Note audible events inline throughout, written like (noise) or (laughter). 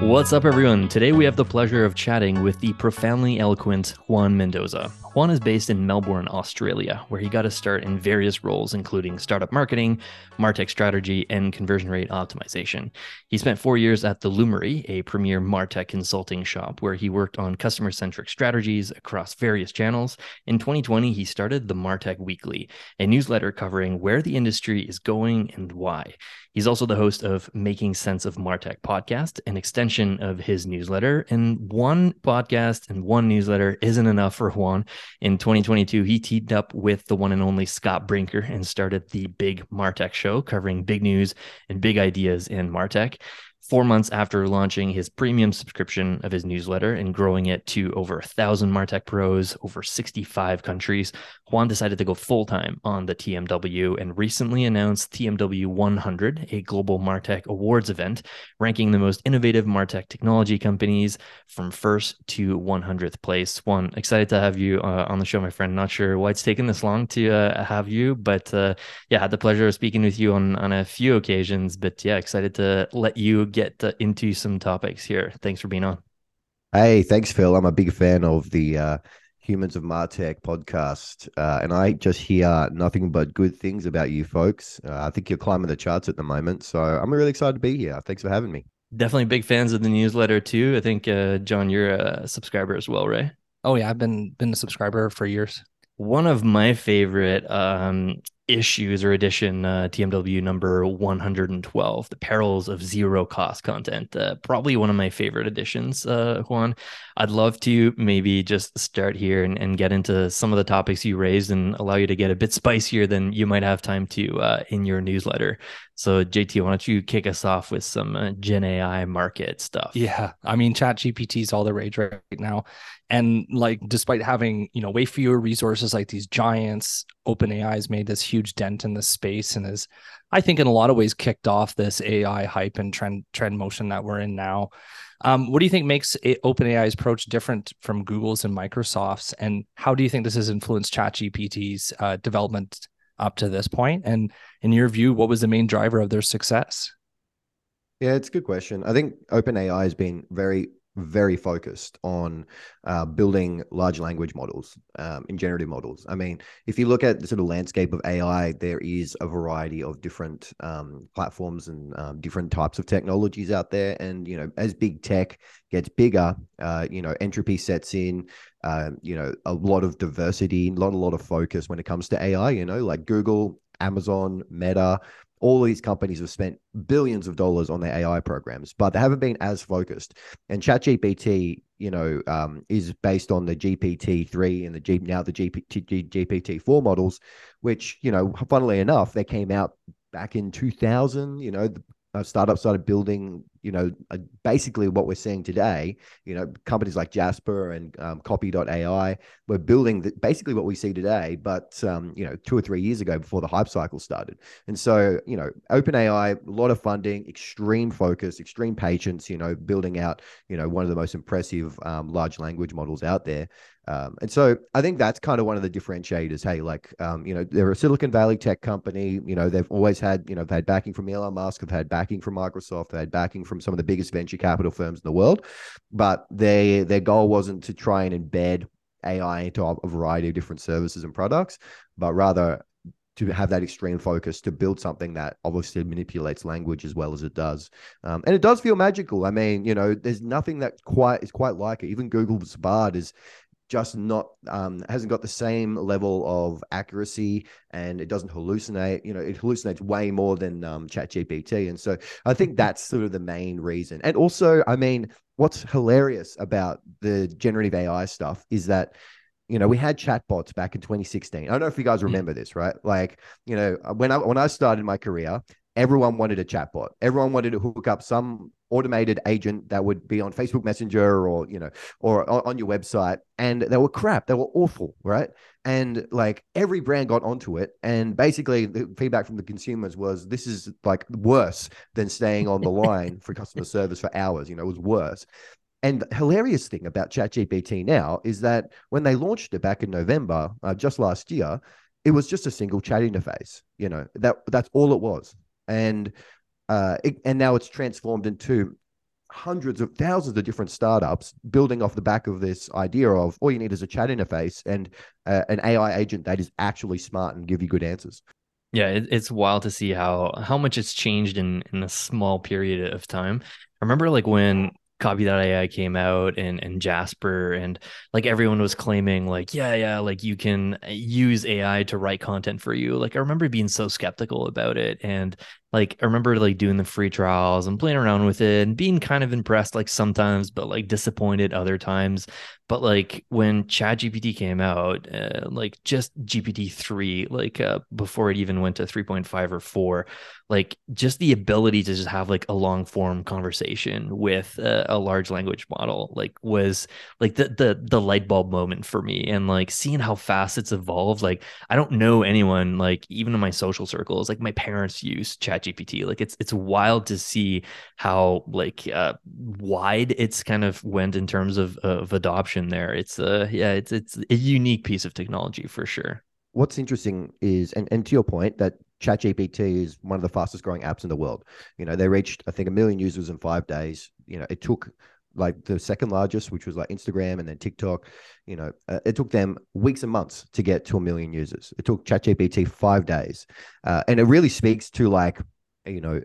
What's up, everyone? Today we have the pleasure of chatting with the profoundly eloquent Juan Mendoza. Juan is based in Melbourne, Australia, where he got a start in various roles, including startup marketing, Martech strategy, and conversion rate optimization. He spent four years at the Lumery, a premier Martech consulting shop, where he worked on customer centric strategies across various channels. In 2020, he started the Martech Weekly, a newsletter covering where the industry is going and why. He's also the host of Making Sense of Martech podcast, an extension of his newsletter. And one podcast and one newsletter isn't enough for Juan. In 2022, he teamed up with the one and only Scott Brinker and started the Big Martech Show, covering big news and big ideas in Martech four months after launching his premium subscription of his newsletter and growing it to over a thousand Martech pros, over 65 countries, Juan decided to go full time on the TMW and recently announced TMW 100, a global Martech awards event, ranking the most innovative Martech technology companies from first to 100th place. Juan, excited to have you uh, on the show, my friend. Not sure why it's taken this long to uh, have you, but uh, yeah, had the pleasure of speaking with you on on a few occasions. But yeah, excited to let you get uh, into some topics here. Thanks for being on. Hey, thanks, Phil. I'm a big fan of the uh, Humans of Martech podcast, uh, and I just hear nothing but good things about you folks. Uh, I think you're climbing the charts at the moment, so I'm really excited to be here. Thanks for having me. Definitely big fans of the newsletter too. I think uh, John, you're a subscriber as well, right? Oh yeah, I've been been a subscriber for years. One of my favorite um, issues or edition uh, TMW number 112, The Perils of Zero Cost Content. Uh, probably one of my favorite editions, uh, Juan. I'd love to maybe just start here and, and get into some of the topics you raised and allow you to get a bit spicier than you might have time to uh, in your newsletter. So, JT, why don't you kick us off with some uh, Gen AI market stuff? Yeah. I mean, Chat GPT is all the rage right now. And like, despite having, you know, way fewer resources like these giants, OpenAI has made this huge dent in this space and is, I think, in a lot of ways kicked off this AI hype and trend trend motion that we're in now. Um, what do you think makes OpenAI's approach different from Google's and Microsoft's? And how do you think this has influenced ChatGPT's uh, development up to this point? And in your view, what was the main driver of their success? Yeah, it's a good question. I think OpenAI has been very very focused on uh, building large language models um, and generative models. I mean, if you look at the sort of landscape of AI, there is a variety of different um, platforms and um, different types of technologies out there. And you know, as big tech gets bigger, uh, you know, entropy sets in. Uh, you know, a lot of diversity, a lot, a lot of focus when it comes to AI. You know, like Google, Amazon, Meta, all these companies have spent billions of dollars on their AI programs, but they haven't been as focused. And ChatGPT, you know, um, is based on the GPT three and the G now the GPT GPT four models, which you know, funnily enough, they came out back in 2000. You know, uh, startups started building, you know, uh, basically what we're seeing today. You know, companies like Jasper and um, Copy.ai were building the, basically what we see today, but um, you know, two or three years ago before the hype cycle started. And so, you know, OpenAI, a lot of funding, extreme focus, extreme patience. You know, building out, you know, one of the most impressive um, large language models out there. Um, and so I think that's kind of one of the differentiators. Hey, like, um, you know, they're a Silicon Valley tech company. You know, they've always had, you know, they've had backing from Elon Musk, they've had backing from Microsoft, they've had backing from some of the biggest venture capital firms in the world. But they, their goal wasn't to try and embed AI into a variety of different services and products, but rather to have that extreme focus to build something that obviously manipulates language as well as it does. Um, and it does feel magical. I mean, you know, there's nothing that quite is quite like it. Even Google's Bard is just not um, hasn't got the same level of accuracy and it doesn't hallucinate you know it hallucinates way more than um, chat gpt and so i think that's sort of the main reason and also i mean what's hilarious about the generative ai stuff is that you know, we had chatbots back in 2016. I don't know if you guys mm. remember this, right? Like, you know, when I when I started my career, everyone wanted a chatbot. Everyone wanted to hook up some automated agent that would be on Facebook Messenger or you know or on your website, and they were crap. They were awful, right? And like every brand got onto it, and basically the feedback from the consumers was this is like worse than staying on the (laughs) line for customer service for hours. You know, it was worse. And the hilarious thing about ChatGPT now is that when they launched it back in November, uh, just last year, it was just a single chat interface. You know that that's all it was and uh, it, and now it's transformed into hundreds of thousands of different startups building off the back of this idea of all you need is a chat interface and uh, an AI agent that is actually smart and give you good answers. Yeah, it, it's wild to see how how much it's changed in in a small period of time. I remember like when copy.ai came out and and jasper and like everyone was claiming like yeah yeah like you can use ai to write content for you like i remember being so skeptical about it and like I remember like doing the free trials and playing around with it and being kind of impressed like sometimes, but like disappointed other times. But like when ChatGPT came out, uh, like just GPT three, like uh, before it even went to three point five or four, like just the ability to just have like a long form conversation with uh, a large language model, like was like the the the light bulb moment for me. And like seeing how fast it's evolved, like I don't know anyone like even in my social circles, like my parents use Chat ChatGPT. Like it's it's wild to see how like uh, wide it's kind of went in terms of of adoption there. It's uh yeah, it's it's a unique piece of technology for sure. What's interesting is and, and to your point that ChatGPT is one of the fastest growing apps in the world. You know, they reached I think a million users in 5 days. You know, it took like the second largest, which was like Instagram and then TikTok. You know, uh, it took them weeks and months to get to a million users. It took ChatGPT five days, uh, and it really speaks to like you know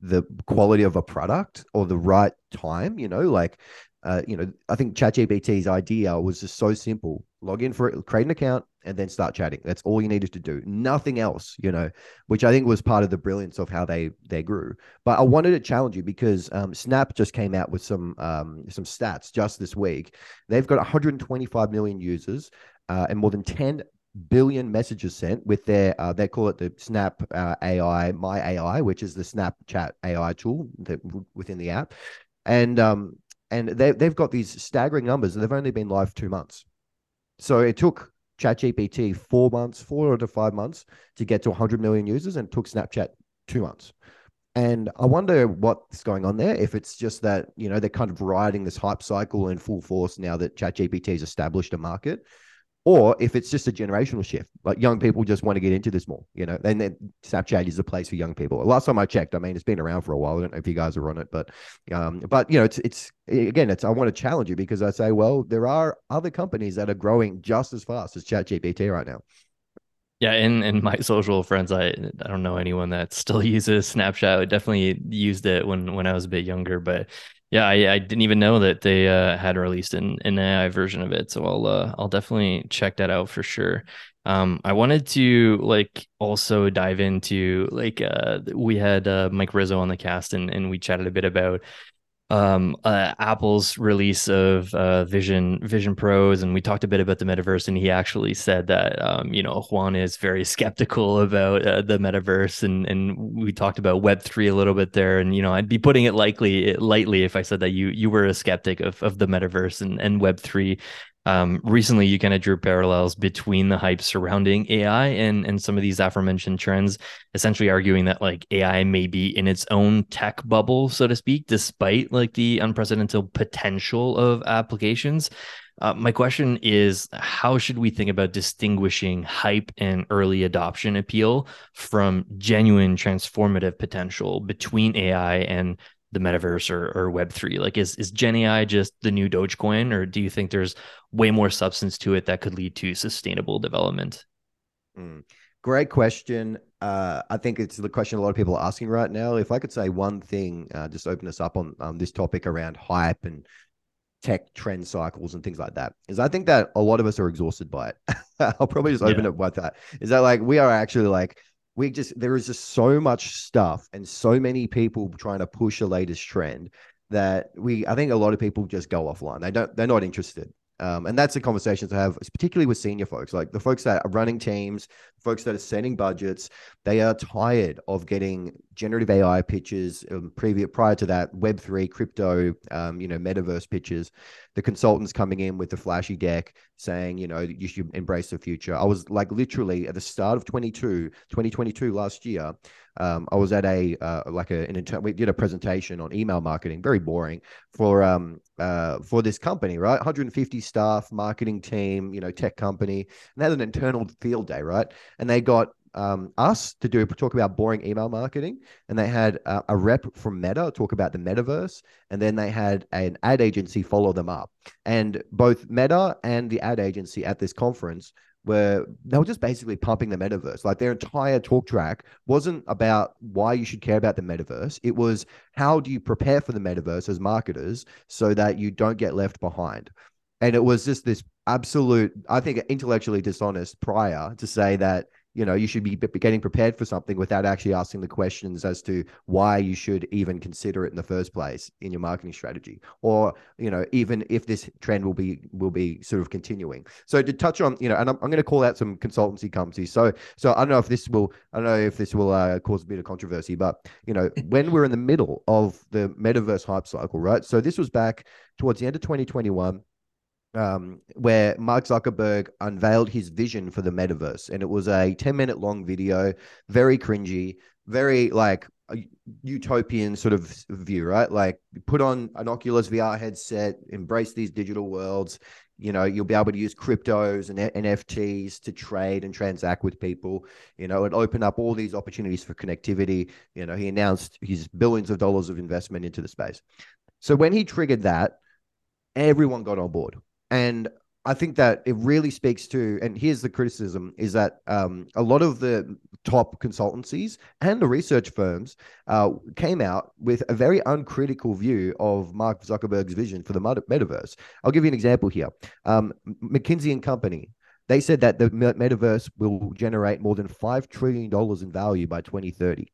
the quality of a product or the right time. You know, like uh, you know, I think ChatGPT's idea was just so simple: log in for it, create an account, and then start chatting. That's all you needed to do. Nothing else, you know, which I think was part of the brilliance of how they they grew. But I wanted to challenge you because um, Snap just came out with some um, some stats just this week. They've got 125 million users uh, and more than 10 billion messages sent with their uh, they call it the Snap uh, AI My AI, which is the Snapchat AI tool that within the app, and um and they they've got these staggering numbers, and they've only been live two months. So it took ChatGPT four months, four to five months to get to 100 million users, and took Snapchat two months. And I wonder what's going on there. If it's just that you know they're kind of riding this hype cycle in full force now that ChatGPT has established a market, or if it's just a generational shift, like young people just want to get into this more, you know, and then Snapchat is the place for young people. Last time I checked, I mean, it's been around for a while. I don't know if you guys are on it, but, um, but you know, it's, it's, again, it's, I want to challenge you because I say, well, there are other companies that are growing just as fast as ChatGPT right now. Yeah, in in my (laughs) social friends, I I don't know anyone that still (laughs) uses Snapchat. I definitely used it when when I was a bit younger, but yeah, I, I didn't even know that they uh, had released an, an AI version of it. So I'll uh, I'll definitely check that out for sure. Um, I wanted to like also dive into like uh, we had uh, Mike Rizzo on the cast and and we chatted a bit about um, uh, Apple's release of uh, Vision Vision Pros, and we talked a bit about the metaverse. And he actually said that um, you know Juan is very skeptical about uh, the metaverse, and and we talked about Web three a little bit there. And you know I'd be putting it lightly lightly if I said that you you were a skeptic of of the metaverse and and Web three um, recently you kind of drew parallels between the hype surrounding AI and and some of these aforementioned trends, essentially arguing that like AI may be in its own tech bubble, so to speak, despite like the unprecedented potential of applications. Uh, my question is how should we think about distinguishing hype and early adoption appeal from genuine transformative potential between AI and the metaverse or, or web3 like is is gen ai just the new dogecoin or do you think there's way more substance to it that could lead to sustainable development? Mm. great question. Uh, i think it's the question a lot of people are asking right now. If i could say one thing uh, just open us up on um, this topic around hype and tech trend cycles and things like that is i think that a lot of us are exhausted by it. (laughs) I'll probably just open yeah. it with that. Is that like we are actually like we just there is just so much stuff and so many people trying to push a latest trend that we I think a lot of people just go offline. They don't they're not interested. Um, and that's the conversations I have, particularly with senior folks, like the folks that are running teams, folks that are setting budgets. They are tired of getting generative AI pitches. Um, previous prior to that, Web three, crypto, um, you know, metaverse pitches. The consultants coming in with the flashy deck saying, you know, you should embrace the future. I was like literally at the start of 22, 2022 last year. Um, I was at a uh, like a, an inter- we did a presentation on email marketing, very boring for um uh for this company, right? 150 staff, marketing team, you know, tech company, and they had an internal field day, right? And they got um, us to do talk about boring email marketing, and they had uh, a rep from Meta talk about the metaverse, and then they had an ad agency follow them up. And both Meta and the ad agency at this conference were they were just basically pumping the metaverse. Like their entire talk track wasn't about why you should care about the metaverse. It was how do you prepare for the metaverse as marketers so that you don't get left behind. And it was just this absolute, I think, intellectually dishonest prior to say that you know you should be getting prepared for something without actually asking the questions as to why you should even consider it in the first place in your marketing strategy or you know even if this trend will be will be sort of continuing. So to touch on you know and i'm, I'm going to call out some consultancy companies. So so i don't know if this will i don't know if this will uh, cause a bit of controversy but you know (laughs) when we're in the middle of the metaverse hype cycle right? So this was back towards the end of 2021 um, where Mark Zuckerberg unveiled his vision for the metaverse. And it was a 10 minute long video, very cringy, very like a utopian sort of view, right? Like put on an Oculus VR headset, embrace these digital worlds. You know, you'll be able to use cryptos and NFTs to trade and transact with people. You know, it opened up all these opportunities for connectivity. You know, he announced his billions of dollars of investment into the space. So when he triggered that, everyone got on board and I think that it really speaks to, and here's the criticism: is that um, a lot of the top consultancies and the research firms uh, came out with a very uncritical view of Mark Zuckerberg's vision for the metaverse. I'll give you an example here. Um, McKinsey and Company they said that the metaverse will generate more than five trillion dollars in value by 2030.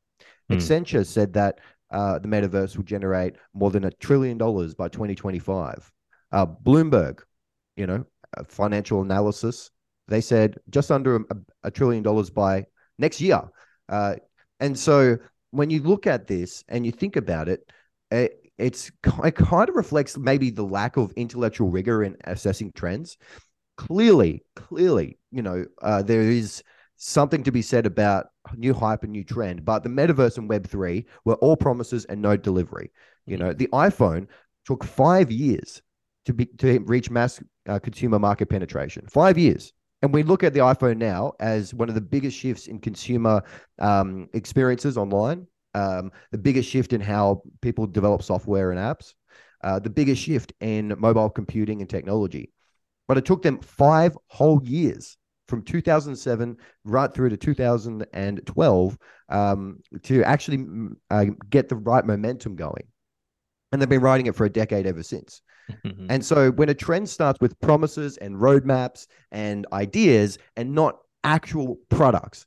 Mm. Accenture said that uh, the metaverse will generate more than a trillion dollars by 2025. Uh, Bloomberg you know, financial analysis. They said just under a, a trillion dollars by next year. Uh, and so when you look at this and you think about it, it it's it kind of reflects maybe the lack of intellectual rigor in assessing trends. Clearly, clearly, you know, uh, there is something to be said about new hype and new trend, but the metaverse and Web three were all promises and no delivery. You know, the iPhone took five years to be to reach mass uh, consumer market penetration. Five years. And we look at the iPhone now as one of the biggest shifts in consumer um, experiences online, um, the biggest shift in how people develop software and apps, uh, the biggest shift in mobile computing and technology. But it took them five whole years from 2007 right through to 2012 um, to actually uh, get the right momentum going. And they've been riding it for a decade ever since. Mm-hmm. And so when a trend starts with promises and roadmaps and ideas and not actual products,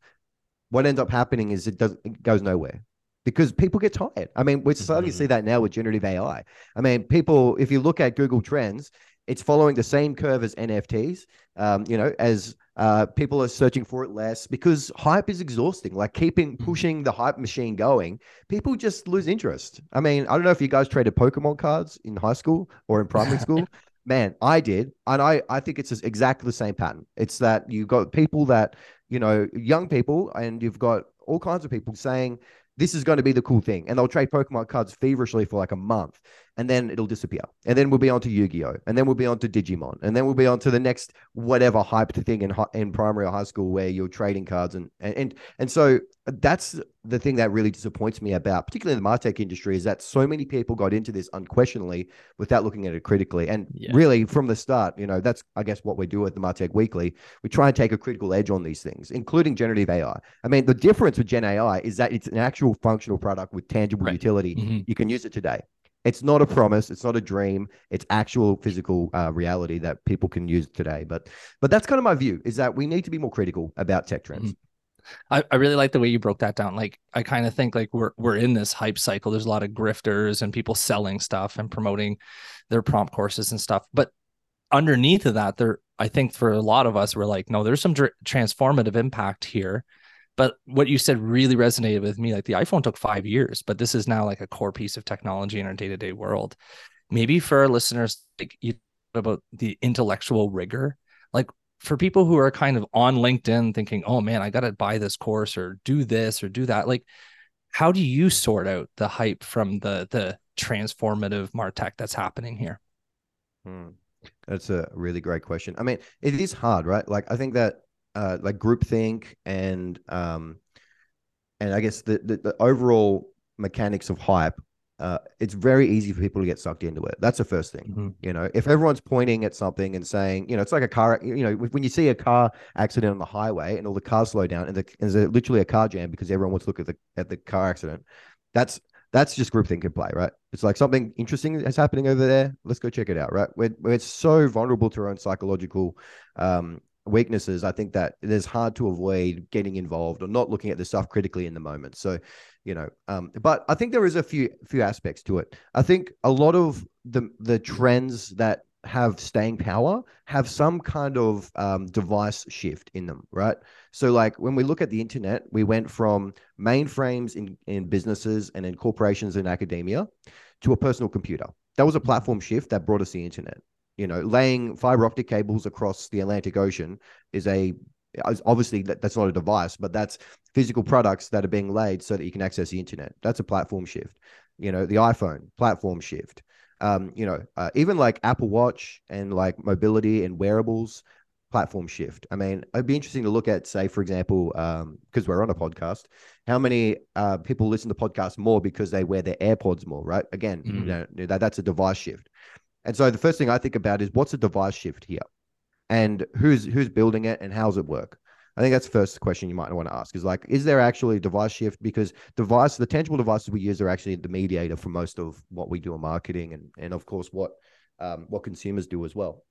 what ends up happening is it does it goes nowhere because people get tired. I mean, we're starting mm-hmm. to see that now with generative AI. I mean, people, if you look at Google Trends, it's following the same curve as NFTs. Um, you know, as uh, people are searching for it less because hype is exhausting. Like keeping mm-hmm. pushing the hype machine going, people just lose interest. I mean, I don't know if you guys traded Pokemon cards in high school or in primary (laughs) school. Man, I did, and I I think it's exactly the same pattern. It's that you've got people that you know, young people, and you've got all kinds of people saying this is going to be the cool thing. And they'll trade Pokemon cards feverishly for like a month and then it'll disappear. And then we'll be on to Yu-Gi-Oh! And then we'll be on to Digimon. And then we'll be on to the next whatever hyped thing in in primary or high school where you're trading cards and and and, and so that's the thing that really disappoints me about, particularly in the Martech industry, is that so many people got into this unquestionably without looking at it critically. And yeah. really, from the start, you know, that's I guess what we do at the Martech Weekly. We try and take a critical edge on these things, including generative AI. I mean, the difference with Gen AI is that it's an actual functional product with tangible right. utility. Mm-hmm. You can use it today. It's not a promise. It's not a dream. It's actual physical uh, reality that people can use today. But but that's kind of my view is that we need to be more critical about tech trends. Mm-hmm. I, I really like the way you broke that down. Like I kind of think like we're we're in this hype cycle. There's a lot of grifters and people selling stuff and promoting their prompt courses and stuff. But underneath of that, there, I think for a lot of us, we're like, no, there's some dr- transformative impact here. But what you said really resonated with me. Like the iPhone took five years, but this is now like a core piece of technology in our day to day world. Maybe for our listeners, like you about the intellectual rigor, like for people who are kind of on LinkedIn thinking, oh man, I got to buy this course or do this or do that. Like, how do you sort out the hype from the the transformative martech that's happening here? Hmm. That's a really great question. I mean, it is hard, right? Like I think that uh, like groupthink and um, and I guess the, the, the overall mechanics of hype, uh, it's very easy for people to get sucked into it. That's the first thing. Mm-hmm. You know, if everyone's pointing at something and saying, you know, it's like a car. You know, when you see a car accident on the highway and all the cars slow down and, the, and there's literally a car jam because everyone wants to look at the at the car accident. That's that's just groupthink in play, right? It's like something interesting is happening over there. Let's go check it out, right? We're, we're so vulnerable to our own psychological um, weaknesses. I think that it is hard to avoid getting involved or not looking at the stuff critically in the moment. So, you know, um, but I think there is a few few aspects to it. I think a lot of the the trends that have staying power have some kind of um, device shift in them, right? So, like when we look at the internet, we went from mainframes in, in businesses and in corporations and academia to a personal computer. That was a platform shift that brought us the internet. You know, laying fiber optic cables across the Atlantic Ocean is a obviously that, that's not a device, but that's physical products that are being laid so that you can access the internet. That's a platform shift. You know, the iPhone platform shift um, you know, uh, even like Apple Watch and like mobility and wearables platform shift. I mean, it'd be interesting to look at, say, for example, because um, we're on a podcast, how many uh, people listen to podcasts more because they wear their AirPods more, right? Again, mm-hmm. you know, that, that's a device shift. And so the first thing I think about is what's a device shift here, and who's who's building it, and how's it work? I think that's the first question you might want to ask is like, is there actually a device shift? Because device, the tangible devices we use are actually the mediator for most of what we do in marketing and, and of course what um, what consumers do as well.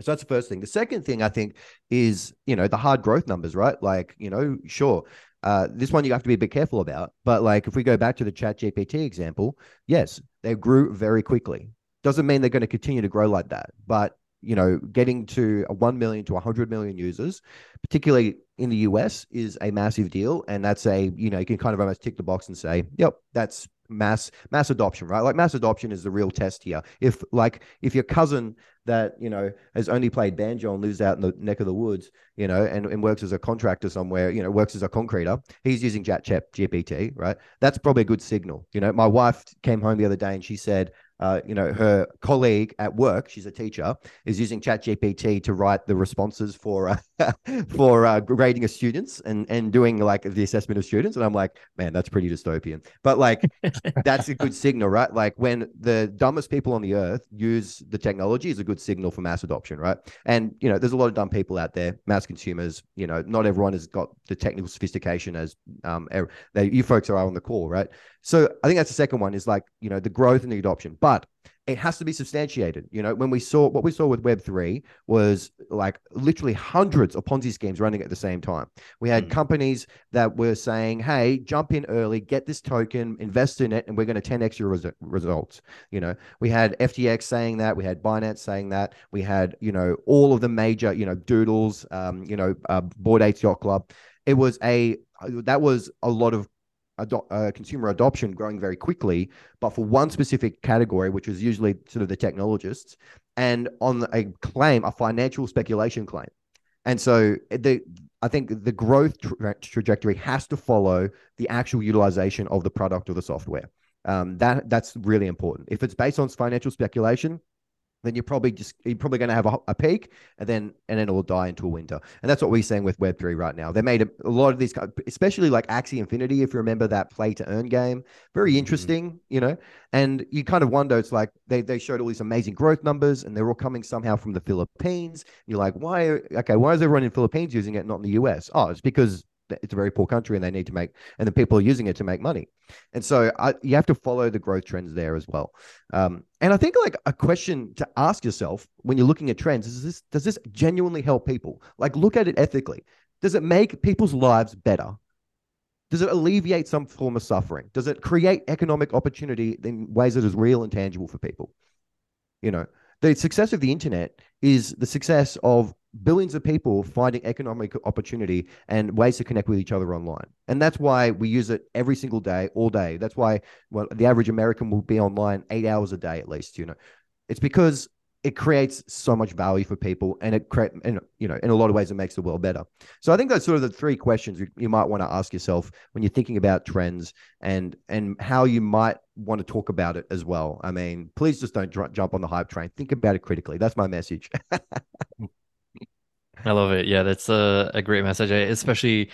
So that's the first thing. The second thing I think is, you know, the hard growth numbers, right? Like, you know, sure, uh, this one you have to be a bit careful about. But like, if we go back to the Chat GPT example, yes, they grew very quickly. Doesn't mean they're going to continue to grow like that, but you know, getting to a 1 million to 100 million users, particularly in the US, is a massive deal. And that's a, you know, you can kind of almost tick the box and say, yep, that's mass mass adoption right? Like mass adoption is the real test here. If like if your cousin that you know has only played banjo and lives out in the neck of the woods you know and, and works as a contractor somewhere you know works as a concreter he's using chat gpt right? That's probably a good signal. You know my wife came home the other day and she said uh, you know, her colleague at work, she's a teacher, is using ChatGPT to write the responses for uh, (laughs) for uh, grading of students and and doing like the assessment of students. And I'm like, man, that's pretty dystopian. But like, (laughs) that's a good signal, right? Like when the dumbest people on the earth use the technology, is a good signal for mass adoption, right? And you know, there's a lot of dumb people out there, mass consumers. You know, not everyone has got the technical sophistication as um, they, you folks are on the call, right? So I think that's the second one is like, you know, the growth and the adoption, but it has to be substantiated. You know, when we saw what we saw with Web3 was like literally hundreds of Ponzi schemes running at the same time. We had mm. companies that were saying, hey, jump in early, get this token, invest in it, and we're going to 10x your res- results. You know, we had FTX saying that, we had Binance saying that, we had, you know, all of the major, you know, Doodles, um, you know, uh, Bored Apes Yacht Club. It was a, that was a lot of ado- uh, consumer adoption growing very quickly, but for one specific category, which was usually sort of the technologists, and on a claim, a financial speculation claim. And so the I think the growth tra- trajectory has to follow the actual utilization of the product or the software. Um, that that's really important. If it's based on financial speculation, then you're probably just you're probably going to have a, a, peak and then and then it'll die into a winter. And that's what we're seeing with web3 right now. They made a, a lot of these especially like axie infinity if you remember that play to earn game. Very mm-hmm. interesting mm-hmm. you know? And you kind of wonder it's like they, they showed all these amazing growth numbers and they're all coming somehow from the philippines. You're like why okay why is everyone in philippines using it not in the us oh it's because it's a very poor country and they need to make and the people are using it to make money. And so I, you have to follow the growth trends there as well. Um, and i think like a question to ask yourself when you're looking at trends is this does this genuinely help people? Like look at it ethically. Does it make people's lives better? Does it alleviate some form of suffering? Does it create economic opportunity in ways that is real and tangible for people? You know the success of the internet is the success of billions of people finding economic opportunity and ways to connect with each other online. And that's why we use it every single day, all day. That's why well, the average American will be online eight hours a day at least. You know, it's because it creates so much value for people and it create and you know in a lot of ways it makes the world better so i think that's sort of the three questions you, you might want to ask yourself when you're thinking about trends and and how you might want to talk about it as well i mean please just don't jump on the hype train think about it critically that's my message (laughs) I love it. Yeah, that's a, a great message. I especially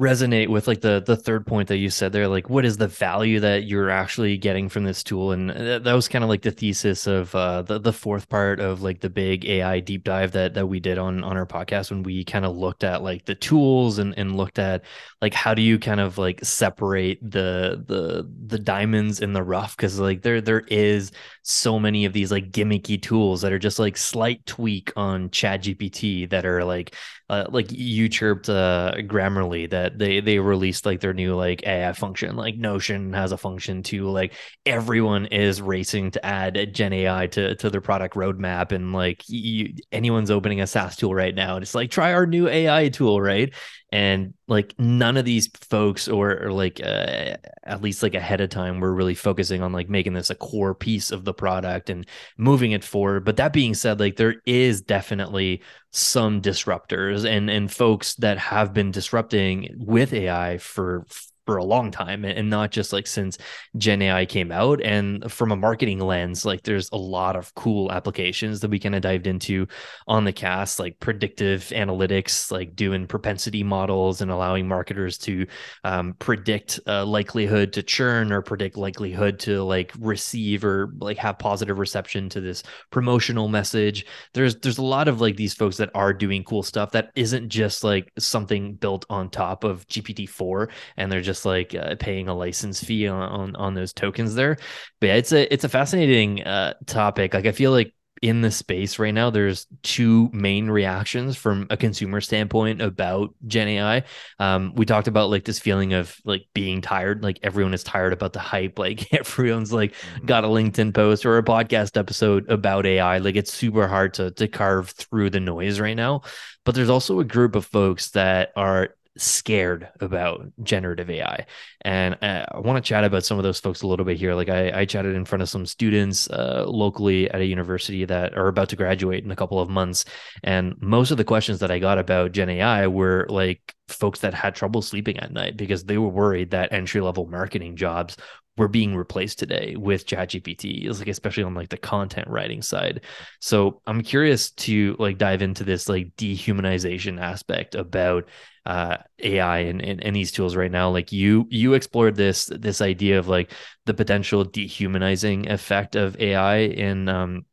resonate with like the the third point that you said there like what is the value that you're actually getting from this tool? And that, that was kind of like the thesis of uh the, the fourth part of like the big ai deep dive that that we did on on our podcast when we kind of looked at like the tools and and looked at like how do you kind of like separate the the the diamonds in the rough? Because like there there is so many of these like gimmicky tools that are just like slight tweak on chat gpt that are like uh, like you chirped uh, Grammarly that they they released like their new like AI function. Like Notion has a function too. Like everyone is racing to add Gen AI to to their product roadmap, and like you, anyone's opening a SaaS tool right now, and it's like try our new AI tool, right? And like none of these folks or, or like uh, at least like ahead of time we're really focusing on like making this a core piece of the product and moving it forward. But that being said like there is definitely some disruptors and and folks that have been disrupting with ai for for a long time and not just like since Gen AI came out. And from a marketing lens, like there's a lot of cool applications that we kind of dived into on the cast, like predictive analytics, like doing propensity models and allowing marketers to um, predict likelihood to churn or predict likelihood to like receive or like have positive reception to this promotional message. There's there's a lot of like these folks that are doing cool stuff that isn't just like something built on top of GPT-4 and they're just just like uh, paying a license fee on, on, on those tokens there. But yeah, it's a it's a fascinating uh, topic. Like I feel like in the space right now, there's two main reactions from a consumer standpoint about Gen AI. Um, we talked about like this feeling of like being tired, like everyone is tired about the hype. (laughs) Like everyone's like mm-hmm. got a LinkedIn post or a podcast episode about AI. Like it's super hard to to carve through the noise right now. But there's also a group of folks that are scared about generative AI. And uh, I want to chat about some of those folks a little bit here. Like I, I chatted in front of some students uh, locally at a university that are about to graduate in a couple of months. And most of the questions that I got about Gen AI were like folks that had trouble sleeping at night because they were worried that entry level marketing jobs were being replaced today with ChatGPT. Like especially on like the content writing side. So I'm curious to like dive into this like dehumanization aspect about uh, AI and, and, and these tools right now. Like you you explored this this idea of like the potential dehumanizing effect of AI in um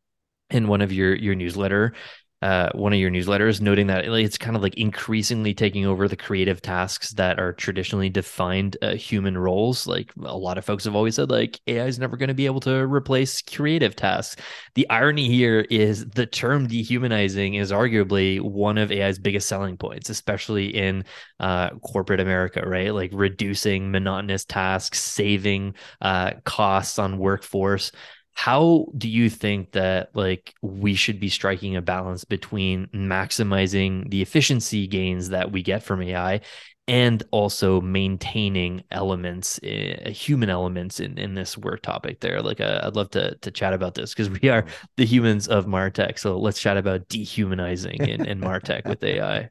in one of your your newsletter uh, one of your newsletters, noting that it's kind of like increasingly taking over the creative tasks that are traditionally defined uh, human roles. Like a lot of folks have always said, like AI is never going to be able to replace creative tasks. The irony here is the term dehumanizing is arguably one of AI's biggest selling points, especially in uh, corporate America, right? Like reducing monotonous tasks, saving uh, costs on workforce how do you think that like we should be striking a balance between maximizing the efficiency gains that we get from AI and also maintaining elements, uh, human elements in, in this work topic there. Like, uh, I'd love to, to chat about this because we are the humans of Martech. So let's chat about dehumanizing in, in Martech with AI.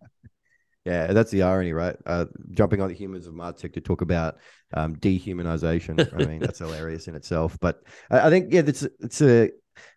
Yeah, that's the irony, right? Uh, jumping on the humans of Martech to talk about um, dehumanization. I mean, (laughs) that's hilarious in itself. But I, I think, yeah, it's it's a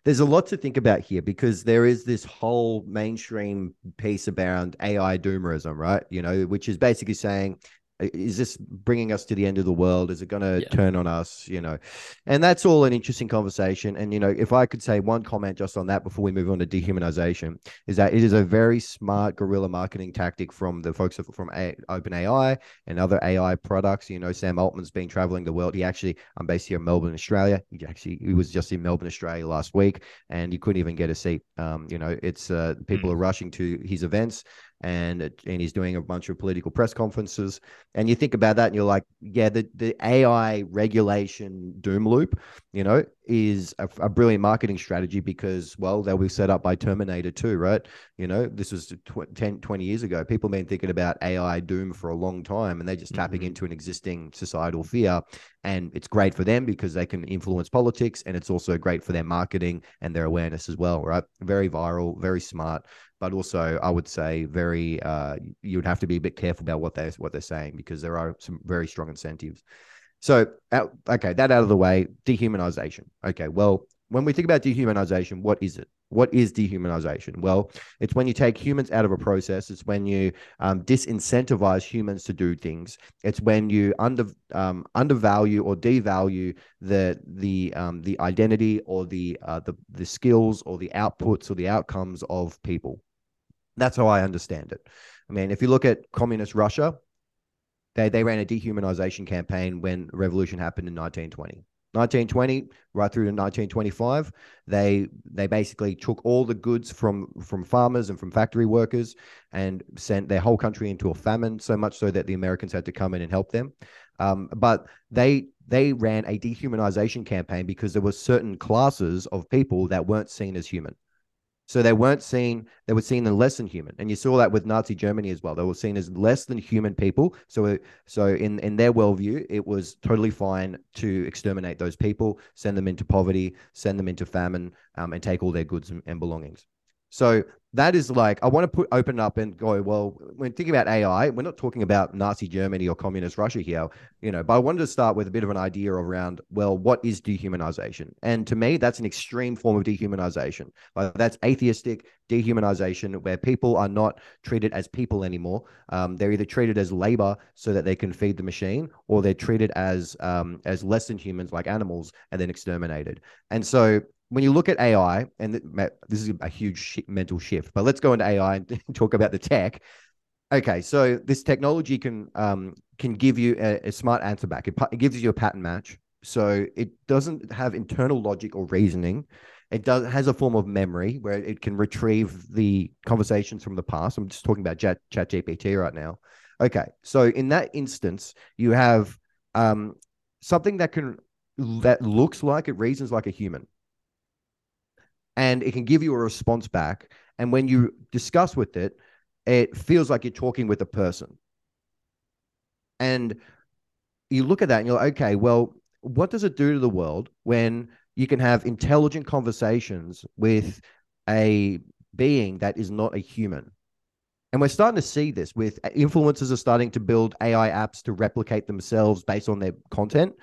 there's a lot to think about here because there is this whole mainstream piece around AI doomerism, right? You know, which is basically saying is this bringing us to the end of the world? Is it going to yeah. turn on us you know? And that's all an interesting conversation. And you know if i could say one comment just on that before we move on to dehumanization is that it is a very smart guerrilla marketing tactic from the folks from a- openai and other ai products. You know sam altman's been traveling the world. He actually i'm based here in melbourne australia. He actually he was just in melbourne australia last week and you couldn't even get a seat. Um, you know it's uh, people mm. are rushing to his events and uh, and he's doing a bunch of political press conferences. And you think about that, and you're like, yeah, the the AI regulation doom loop, you know, is a, a, brilliant marketing strategy because, well, they'll be set up by Terminator 2, right? You know, this was tw- 10, 20 years ago. People have been thinking about AI doom for a long time and they're just mm-hmm. tapping into an existing societal fear. And it's great for them because they can influence politics and it's also great for their marketing and their awareness as well, right? Very viral, very smart but also I would say very uh, you would have to be a bit careful about what they what they're saying because there are some very strong incentives. So, okay, that out of the way, dehumanization. Okay, well, when we think about dehumanization, what is it? What is dehumanization? Well, it's when you take humans out of a process. It's when you um, disincentivize humans to do things. It's when you under um, undervalue or devalue the the um, the identity or the uh, the the skills or the outputs or the outcomes of people. That's how I understand it. I mean, if you look at communist Russia, they, they ran a dehumanization campaign when revolution happened in 1920. 1920 right through to 1925 they they basically took all the goods from from farmers and from factory workers and sent their whole country into a famine so much so that the americans had to come in and help them um, but they they ran a dehumanization campaign because there were certain classes of people that weren't seen as human so they weren't seen, they were seen as less than human. And you saw that with Nazi Germany as well. They were seen as less than human people. So, so in, in their worldview, it was totally fine to exterminate those people, send them into poverty, send them into famine, um, and take all their goods and, and belongings. So that is like I want to put open up and go. Well, when thinking about AI, we're not talking about Nazi Germany or communist Russia here, you know. But I wanted to start with a bit of an idea around well, what is dehumanization? And to me, that's an extreme form of dehumanization. Like that's atheistic dehumanization, where people are not treated as people anymore. Um, they're either treated as labor so that they can feed the machine, or they're treated as um, as less than humans, like animals, and then exterminated. And so when you look at AI, and this is a huge mental shift, but let's go into AI and (laughs) talk about the tech. Okay, so this technology can um, can give you a, a smart answer back. It, it, gives you a pattern match, so it doesn't have internal logic or reasoning. It does has a form of memory where it can retrieve the conversations from the past. I'm just talking about Chat, Chat GPT right now. Okay, so in that instance, you have um, something that can that looks like it reasons like a human and it can give you a response back. And when you discuss with it, it feels like you're talking with a person. And you look at that and you're like, okay, well, what does it do to the world when you can have intelligent conversations with a being that is not a human? And we're starting to see this with uh, influencers are starting to build AI apps to replicate themselves based on their content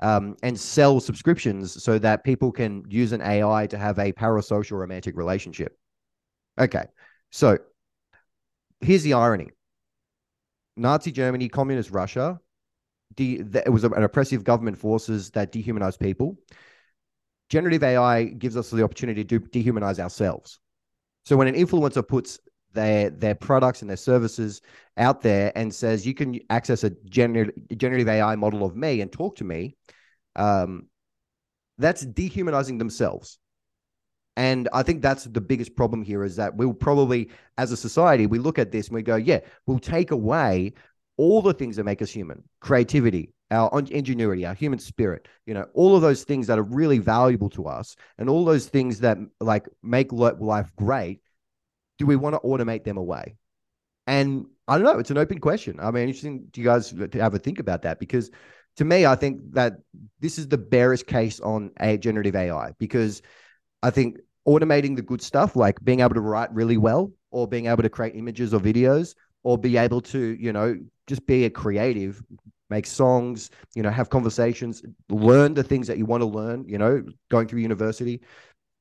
um, and sell subscriptions so that people can use an AI to have a parasocial romantic relationship. Okay, so here's the irony Nazi Germany, communist Russia, de- it was an oppressive government forces that dehumanized people. Generative AI gives us the opportunity to dehumanize ourselves. So when an influencer puts their their products and their services out there and says you can access a gener- generative AI model of me and talk to me, um, that's dehumanizing themselves. And I think that's the biggest problem here is that we'll probably, as a society, we look at this and we go, yeah, we'll take away all the things that make us human creativity, our ingenuity, our human spirit, you know, all of those things that are really valuable to us and all those things that like make life great do we want to automate them away? And I don't know. It's an open question. I mean, interesting Do you guys have a think about that because to me, I think that this is the barest case on a generative AI because I think automating the good stuff, like being able to write really well or being able to create images or videos or be able to, you know, just be a creative, make songs, you know, have conversations, learn the things that you want to learn, you know, going through university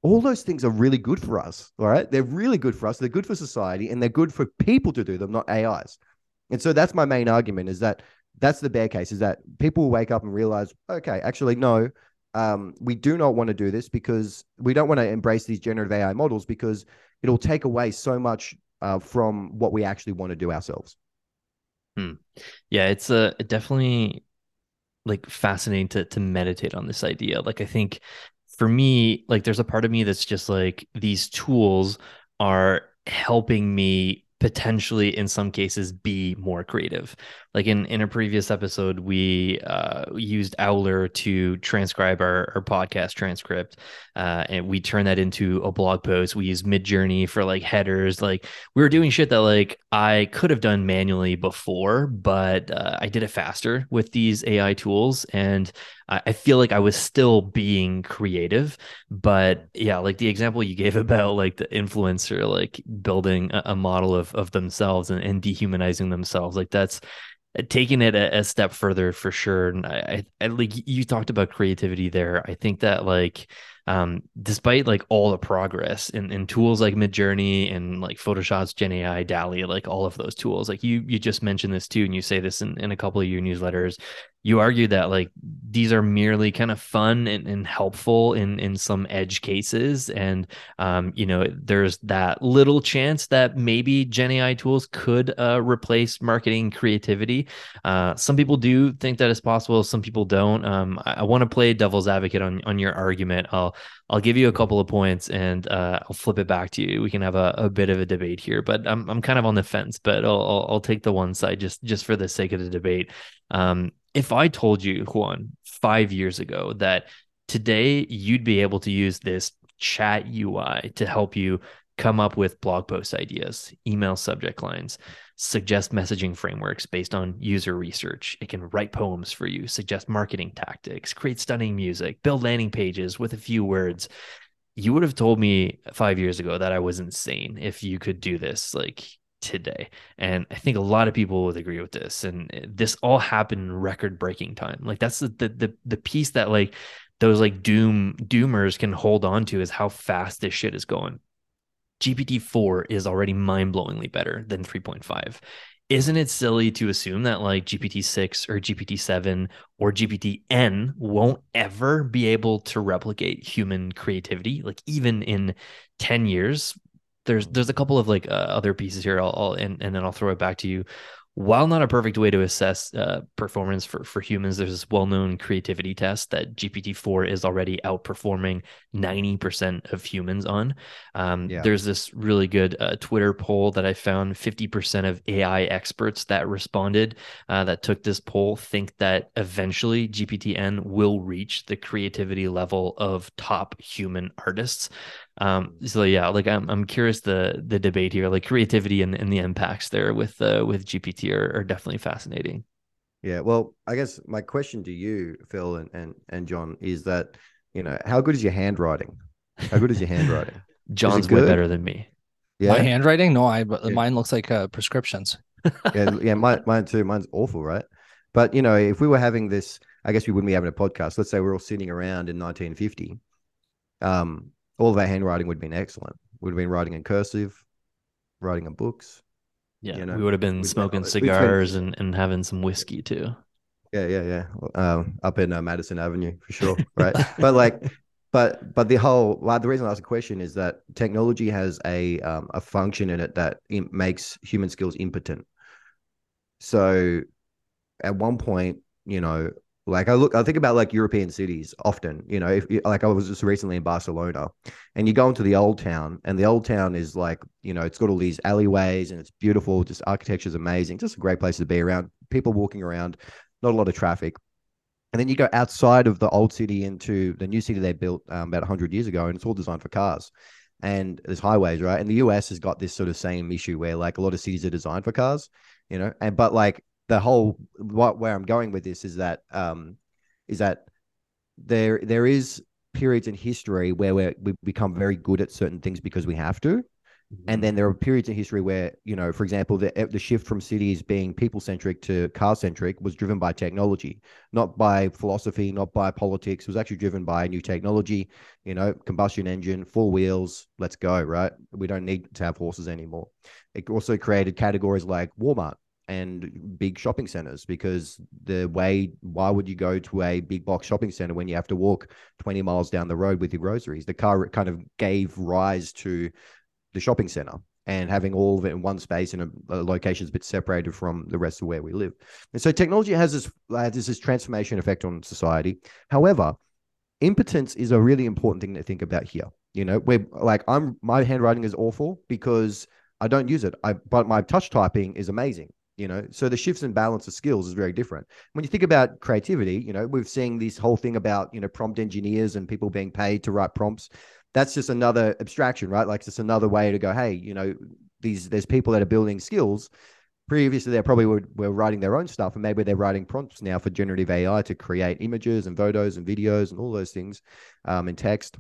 all those things are really good for us. All right. They're really good for us. They're good for society and they're good for people to do them, not AIs. And so that's my main argument is that that's the bear case is that people will wake up and realize, okay, actually, no, um, we do not want to do this because we don't want to embrace these generative AI models because it'll take away so much uh, from what we actually want to do ourselves. Hmm. Yeah, it's a uh, definitely like fascinating to to meditate on this idea. Like I think for me, like there's a part of me that's just like these tools are helping me potentially in some cases be more creative like in in a previous episode we uh, used owler to transcribe our, our podcast transcript uh, and we turned that into a blog post. We used midjourney for like headers. Like we were doing shit that like i could have done manually before but uh, i did it faster with these ai tools and I feel like I was still being creative, but yeah, like the example you gave (laughs) about like the influencer, like building a, a model of of themselves and, and, dehumanizing themselves, like that's taking it a, a step further for sure. And I, I, I like you talked about creativity there. I think that like um, despite like all the progress in, in tools like Midjourney and like Photoshop's Gen AI, DALL-E, like all of those tools, like you you just mentioned this too, and you say this in, in a couple of your newsletters. You argue that like these are merely kind of fun and, and helpful in in some edge cases, and um, you know there's that little chance that maybe Gen AI tools could uh, replace marketing creativity. Uh, some people do think that it's possible, some people don't. Um, I, I want to play devil's advocate on on your argument. I'll I'll give you a couple of points and uh, I'll flip it back to you. We can have a, a, bit of a debate here, but I'm I'm kind of on the fence, but I'll, I'll, I'll take the one side just just for the sake of the debate. Um, if I told you Juan five years ago that today you'd be able to use this chat UI to help you come up with blog post ideas, email subject lines, suggest messaging frameworks based on user research. It can write poems for you, suggest marketing tactics, create stunning music, build landing pages with a few words. You would have told me five years ago that I was insane if you could do this like today. And I think a lot of people would agree with this. And eh, this all happened in record breaking time. Like that's the, the the the piece that like those like doom doomers can hold on to is how fast this shit is going. GPT-4 is already mind-blowingly better than 3.5. Isn't it silly to assume that like GPT-6 or GPT-7 or GPT-N won't ever be able to replicate human creativity? Like even in 10 years, there's there's a couple of like uh, other pieces here. I'll, I'll and and then I'll throw it back to you while not a perfect way to assess uh, performance for, for humans, there's this well known creativity test that GPT 4 is already outperforming 90% of humans on. Um, yeah. There's this really good uh, Twitter poll that I found 50% of AI experts that responded uh, that took this poll think that eventually GPTN will reach the creativity level of top human artists. Um, so yeah, like I'm I'm curious the the debate here, like creativity and, and the impacts there with uh, with GPT are, are definitely fascinating. Yeah, well, I guess my question to you, Phil and, and and John, is that you know how good is your handwriting? How good is your handwriting? (laughs) John's way better than me. Yeah, my handwriting? No, I yeah. mine looks like uh, prescriptions. (laughs) yeah, yeah, mine, mine too. Mine's awful, right? But you know, if we were having this, I guess we wouldn't be having a podcast. Let's say we're all sitting around in 1950. Um, all of our handwriting would have been excellent. We would have been writing in cursive, writing in books. Yeah, you know, we would have been smoking been, cigars been, and, and having some whiskey too. Yeah, yeah, yeah. Um, up in uh, Madison Avenue for sure, right? but like, (laughs) but but the whole well, the reason I ask the question is that technology has a um, a function in it that it makes human skills impotent. So, at one point, you know, like I look, I think about like European cities often. You know, if like I was just recently in Barcelona, and you go into the old town, and the old town is like, you know, it's got all these alleyways, and it's beautiful. Just architecture is amazing. Just a great place to be around. People walking around, not a lot of traffic. And then you go outside of the old city into the new city they built um, about 100 years ago, and it's all designed for cars. And there's highways, right? And the US has got this sort of same issue where like a lot of cities are designed for cars, you know, and but like the whole what where I'm going with this is that um is that there there is periods in history where we we become very good at certain things because we have to. And then there are periods in history where, you know, for example, the the shift from cities being people centric to car centric was driven by technology, not by philosophy, not by politics. It was actually driven by new technology, you know, combustion engine, four wheels, let's go, right? We don't need to have horses anymore. It also created categories like Walmart, and big shopping centers because the way why would you go to a big box shopping center when you have to walk 20 miles down the road with your groceries the car kind of gave rise to the shopping center and having all of it in one space in a, a location is a bit separated from the rest of where we live and so technology has this this transformation effect on society however impotence is a really important thing to think about here you know we're like i'm my handwriting is awful because I don't use it. I but my touch typing is amazing. You know, so the shifts and balance of skills is very different. When you think about creativity, you know, we've seen this whole thing about you know prompt engineers and people being paid to write prompts. That's just another abstraction, right? Like it's just another way to go. Hey, you know, these there's people that are building skills previously they probably were, were writing their own stuff and maybe they're writing prompts now for generative ai to create images and photos and videos and all those things um, and text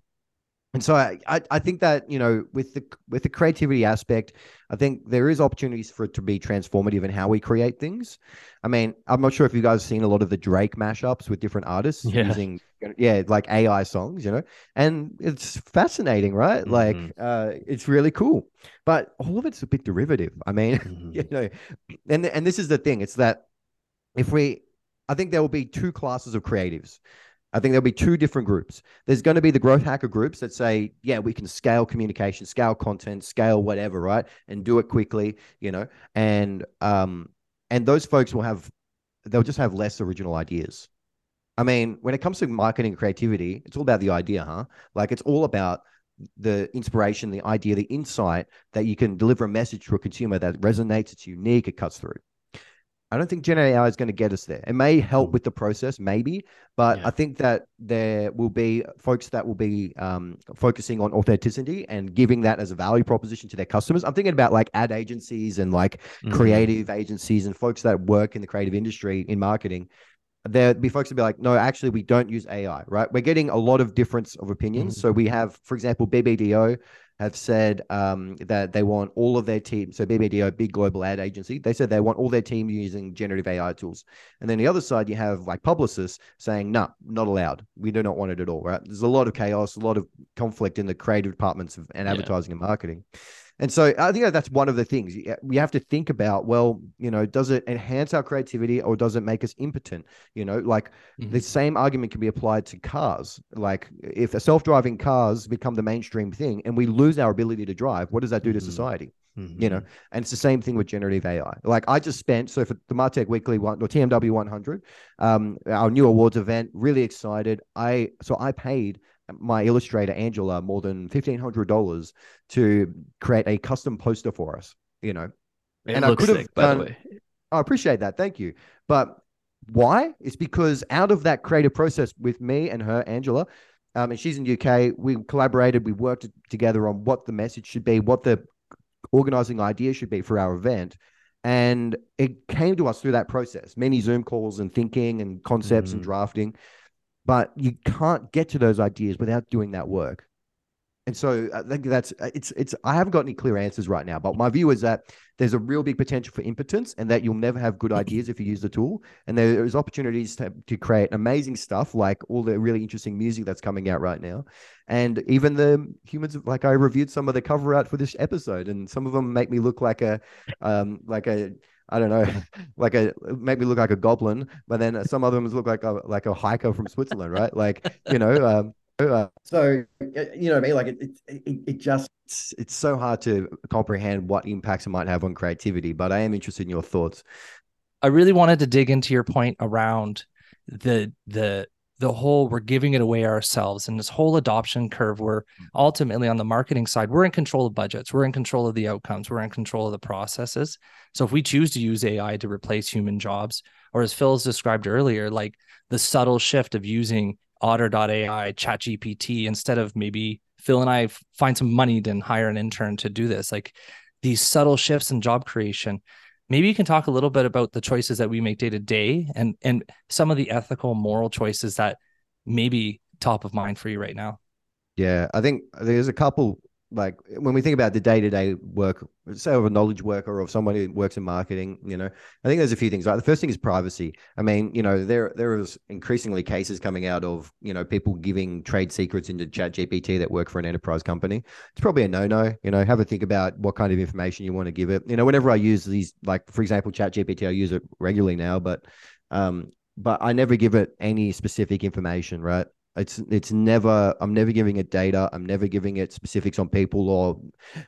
and so I, I think that you know with the with the creativity aspect i think there is opportunities for it to be transformative in how we create things i mean i'm not sure if you guys have seen a lot of the drake mashups with different artists yeah. using yeah like ai songs you know and it's fascinating right mm-hmm. like uh it's really cool but all of it's a bit derivative i mean (laughs) mm-hmm. you know and and this is the thing it's that if we i think there will be two classes of creatives I think there'll be two different groups. There's going to be the growth hacker groups that say, yeah, we can scale communication, scale content, scale whatever, right? And do it quickly, you know. And um and those folks will have they'll just have less original ideas. I mean, when it comes to marketing and creativity, it's all about the idea, huh? Like it's all about the inspiration, the idea, the insight that you can deliver a message to a consumer that resonates, it's unique, it cuts through. I don't think Gen AI is going to get us there. It may help mm. with the process, maybe, but yeah. I think that there will be folks that will be um, focusing on authenticity and giving that as a value proposition to their customers. I'm thinking about like ad agencies and like mm-hmm. creative agencies and folks that work in the creative industry in marketing. There'd be folks to be like, no, actually, we don't use AI, right? We're getting a lot of difference of opinions. Mm-hmm. So we have, for example, BBDO have said um, that they want all of their team. So BBDO, big global ad agency, they said they want all their team using generative AI tools. And then the other side, you have like publicists saying, "No, nah, not allowed. We do not want it at all." Right? There's a lot of chaos, a lot of conflict in the creative departments of, and advertising yeah. and marketing. And so I think that's one of the things we have to think about. Well, you know, does it enhance our creativity or does it make us impotent? You know, like mm-hmm. the same argument can be applied to cars. Like if self-driving cars become the mainstream thing and we lose our ability to drive, what does that do mm-hmm. to society? Mm-hmm. You know, and it's the same thing with generative AI. Like I just spent so for the Martech Weekly one or TMW 100, um, our new awards event, really excited. I so I paid my illustrator Angela more than fifteen hundred dollars to create a custom poster for us. You know, it and I could have by done, the way. I appreciate that, thank you. But why? It's because out of that creative process with me and her, Angela, um, and she's in the UK, we collaborated, we worked together on what the message should be, what the organizing idea should be for our event. And it came to us through that process, many Zoom calls and thinking and concepts mm. and drafting but you can't get to those ideas without doing that work. And so I think that's it's it's I haven't got any clear answers right now, but my view is that there's a real big potential for impotence and that you'll never have good ideas if you use the tool. And there's opportunities to, to create amazing stuff like all the really interesting music that's coming out right now. And even the humans like I reviewed some of the cover art for this episode and some of them make me look like a um like a I don't know, (laughs) like a make me look like a goblin, but then some of them look like a like a hiker from Switzerland, right? Like you know, um, uh, so you know what I mean. Like it, it, it just it's, it's so hard to comprehend what impacts it might have on creativity. But I am interested in your thoughts. I really wanted to dig into your point around the the the whole we're giving it away ourselves and this whole adoption curve where mm. ultimately on the marketing side we're in control of budgets we're in control of the outcomes we're in control of the processes so if we choose to use ai to replace human jobs or as phil's described earlier like the subtle shift of using otter.ai chat gpt instead of maybe phil and i find some money then hire an intern to do this like these subtle shifts in job creation maybe you can talk a little bit about the choices that we make day to day and and some of the ethical moral choices that may be top of mind for you right now. Yeah i think there's a couple like when we think about the day-to-day work say of a knowledge worker or of someone who works in marketing you know i think there's a few things right? The first thing is privacy. I mean you know there there is increasingly cases coming out of you know people giving trade secrets into chat gpt that work for an enterprise company. It's probably a no-no you know have a think about what kind of information you want to give it. You know whenever i use these like for example chat gpt i use it regularly now but um but i never give it any specific information right It's it's never I'm never giving it data. I'm never giving it specifics on people or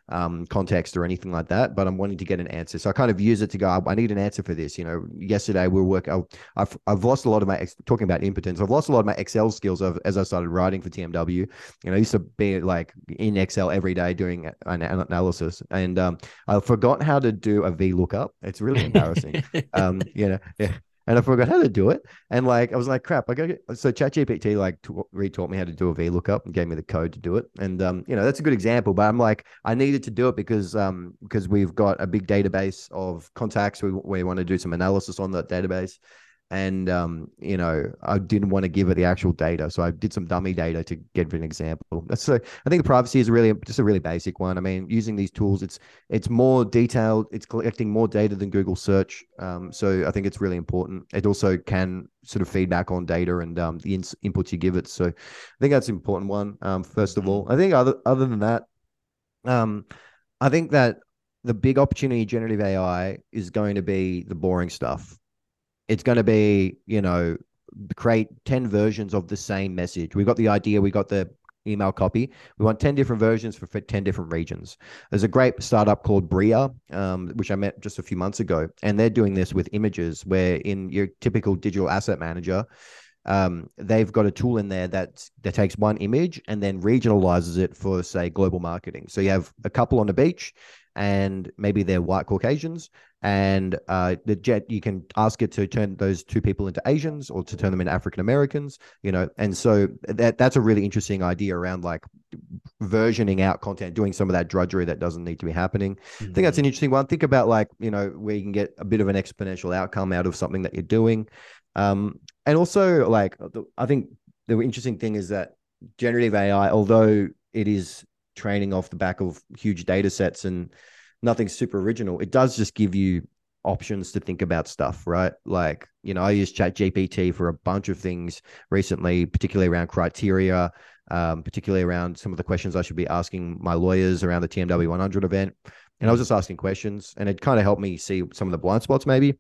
um, context or anything like that. But I'm wanting to get an answer. So I kind of use it to go. I need an answer for this. You know, yesterday we were working. I've I've lost a lot of my talking about impotence. I've lost a lot of my Excel skills as I started writing for TMW. You know, I used to be like in Excel every day doing an analysis, and um, I forgot how to do a VLOOKUP. It's really (laughs) embarrassing. um, you know, yeah and I forgot how to do it. And like I was like, crap, I got so ChatGPT like retaught me how to do a VLOOKUP and gave me the code to do it. And um, you know, that's a good example. But I'm like, I needed to do it because um because we've got a big database of contacts. We we want to do some analysis on that database and um, you know I didn't want to give it the actual data, so I did some dummy data to give an example. So I think the privacy is really just a really basic one. I mean, using these tools, it's it's more detailed, it's collecting more data than Google search, um, so I think it's really important. It also can sort of feedback on data and um, the in- inputs you give it. So I think that's an important one. Um, first of all, I think other other than that, um, I think that the big opportunity generative AI is going to be the boring stuff it's going to be, you know, create 10 versions of the same message. We've got the idea, we got the email copy. We want 10 different versions for 10 different regions. There's a great startup called Bria, um, which I met just a few months ago, and they're doing this with images where in your typical digital asset manager, um, they've got a tool in there that that takes one image and then regionalizes it for say global marketing. So you have a couple on the beach, and maybe they're white Caucasians, and uh, the jet you can ask it to turn those two people into Asians or to turn them into African Americans, you know, and so that that's a really interesting idea around like versioning out content, doing some of that drudgery that doesn't need to be happening. Mm-hmm. I think that's an mm-hmm. interesting one. Think about like you know where you can get a bit of an exponential outcome out of something that you're doing, um, and also like I think the interesting thing is that generative AI, although it is training off the back of huge data sets and nothing super original. It does just give you options to think about stuff, right? Like, you know, I use Chat GPT for a bunch of things recently, particularly around criteria, um, particularly around some of the questions I should be asking my lawyers around the TMW 100 event. And I was just asking questions, and it kind of helped me see some of the blind spots, maybe.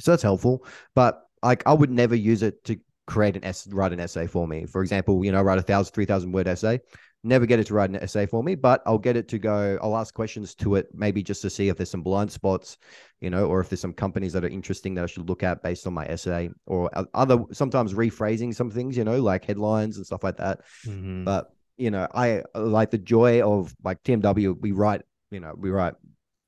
So that's helpful. But like, I would never use it to create an essay, write an essay for me. For example, you know, write a thousand, three thousand word essay never get it to write an essay for me, but I'll get it to go. I'll ask questions to it, maybe just to see if there's some blind spots, you know, or if there's some companies that are interesting that I should look at based on my essay, or other sometimes rephrasing some things, you know, like headlines and stuff like that. Mm-hmm. But you know, I like the joy of like TMW. We write, you know, we write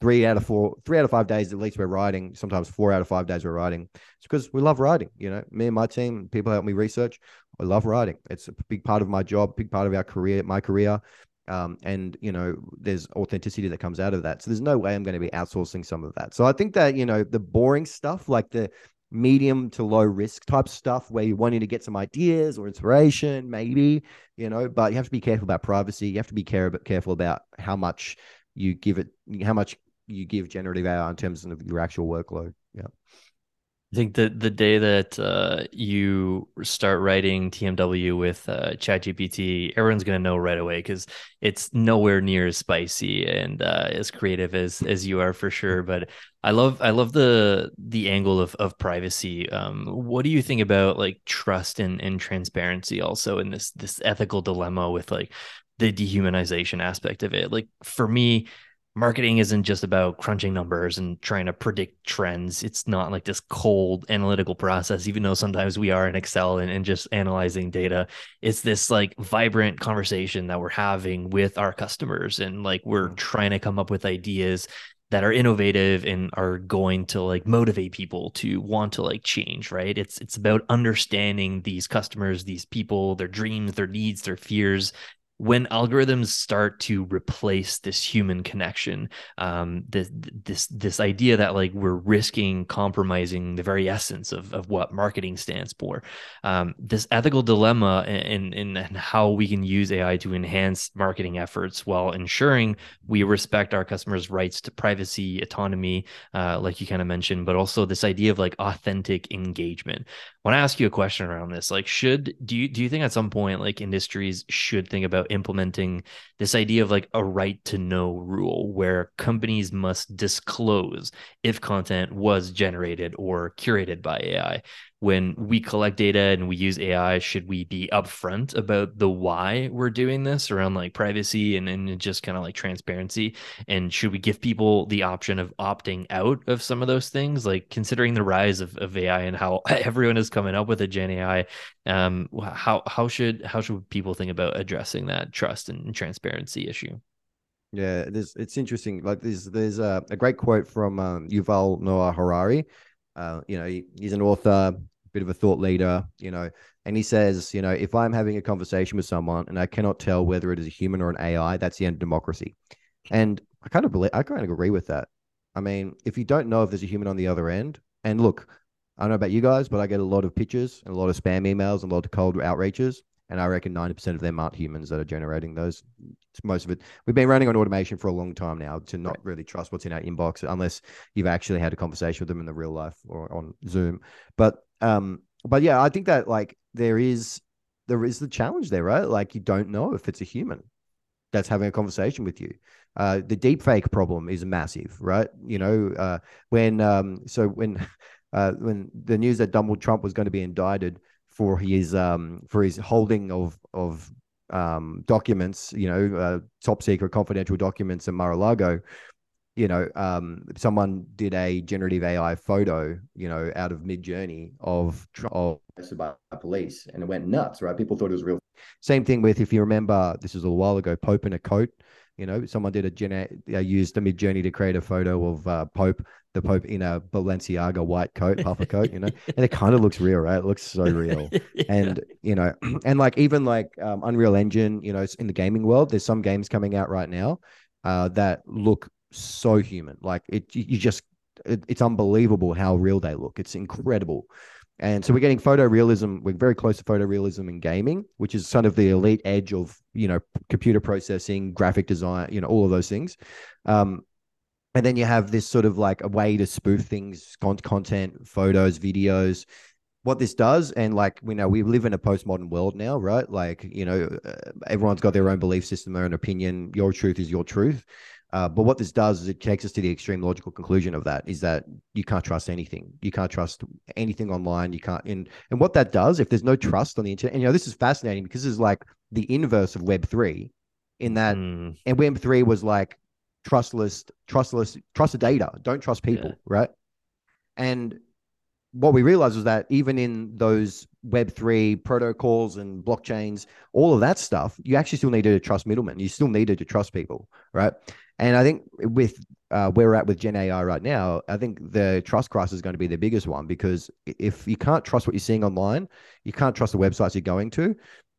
three out of four, three out of five days at least we're writing. Sometimes four out of five days we're writing. It's because we love writing. You know, me and my team, people help me research. I love writing. It's a big part of my job, big part of our career, my career. Um, and you know, there's authenticity that comes out of that. So there's no way I'm going to be outsourcing some of that. So I think that you know the boring stuff, like the medium to low risk type stuff, where you're wanting to get some ideas or inspiration, maybe you know, but you have to be careful about privacy. You have to be care- careful about how much you give it, how much you give generative AI in terms of your actual workload. Yeah. I think the the day that uh, you start writing TMW with uh, ChatGPT, everyone's gonna know right away because it's nowhere near as spicy and uh, as creative as as you are for sure. But I love I love the the angle of of privacy. Um, what do you think about like trust and and transparency also in this this ethical dilemma with like the dehumanization aspect of it? Like for me, marketing isn't just about crunching numbers and trying to predict trends. It's not like this cold analytical process, even though sometimes we are in Excel and, and just analyzing data. It's this like vibrant conversation that we're having with our customers and like we're mm. trying to come up with ideas that are innovative and are going to like motivate people to want to like change right it's it's about understanding these customers these people their dreams their needs their fears when algorithms start to replace this human connection, um, this this this idea that like we're risking compromising the very essence of, of what marketing stands for, um, this ethical dilemma in, in in how we can use AI to enhance marketing efforts while ensuring we respect our customers' rights to privacy, autonomy, uh, like you kind of mentioned, but also this idea of like authentic engagement I want to ask you a question around this. Like, should do you do you think at some point like industries should think about implementing this idea of like a right to know rule where companies must disclose if content was generated or curated by AI? When we collect data and we use AI, should we be upfront about the why we're doing this around like privacy and, and just kind of like transparency? And should we give people the option of opting out of some of those things? Like considering the rise of, of AI and how (laughs) everyone is coming up with a Gen AI, um, how how should how should people think about addressing that trust and transparency issue? Yeah, there's it's interesting. Like there's there's a, a great quote from um, Yuval Noah Harari. Uh, you know, he, he's an author, bit of a thought leader, you know, and he says, you know, if I'm having a conversation with someone and I cannot tell whether it is a human or an AI, that's the end of democracy. And I kind of believe, I kind of agree with that. I mean, if you don't know if there's a human on the other end, and look, I don't know about you guys, but I get a lot of pictures and a lot of spam emails and a lot of cold outreaches. And I reckon 90% of them aren't humans that are generating those. Most of it. We've been running on automation for a long time now to not right. really trust what's in our inbox unless you've actually had a conversation with them in the real life or on Zoom. But um, but yeah, I think that like there is there is the challenge there, right? Like you don't know if it's a human that's having a conversation with you. Uh, the deep fake problem is massive, right? You know, uh, when um, so when (laughs) uh, when the news that Donald Trump was going to be indicted for his um for his holding of of um documents, you know, uh, top secret confidential documents in Mar-a-Lago, you know, um, someone did a generative AI photo, you know, out of Midjourney of of by police, and it went nuts, right? People thought it was real. Same thing with if you remember, this was a while ago, Pope in a coat. You know, someone did a gen uh, used a Midjourney to create a photo of uh, Pope, the Pope in a Balenciaga white coat, puffer coat. You know, and it kind of looks real, right? It looks so real. (laughs) yeah. And you know, (clears throat) and like even like um, Unreal Engine, you know, in the gaming world, there's some games coming out right now uh, that look so human. Like it, you just, it, it's unbelievable how real they look. It's incredible. And so we're getting photorealism. We're very close to photorealism in gaming, which is sort of the elite edge of you know computer processing, graphic design, you know all of those things. Um, and then you have this sort of like a way to spoof things, content, photos, videos. What this does, and like we know, we live in a postmodern world now, right? Like you know, uh, everyone's got their own belief system, their own opinion. Your truth is your truth. Uh, but what this does is it takes us to the extreme logical conclusion of that is that you can't trust anything. You can't trust anything online. You can't. And and what that does, if there's no trust on the internet, and you know this is fascinating because this is like the inverse of Web three, in that, mm. and Web three was like trustless, trustless, trust the data. Don't trust people, yeah. right? And what we realized was that even in those Web3 protocols and blockchains, all of that stuff, you actually still needed to trust middlemen. You still needed to trust people, right? And I think with uh, where we're at with Gen AI right now, I think the trust crisis is going to be the biggest one because if you can't trust what you're seeing online, you can't trust the websites you're going to,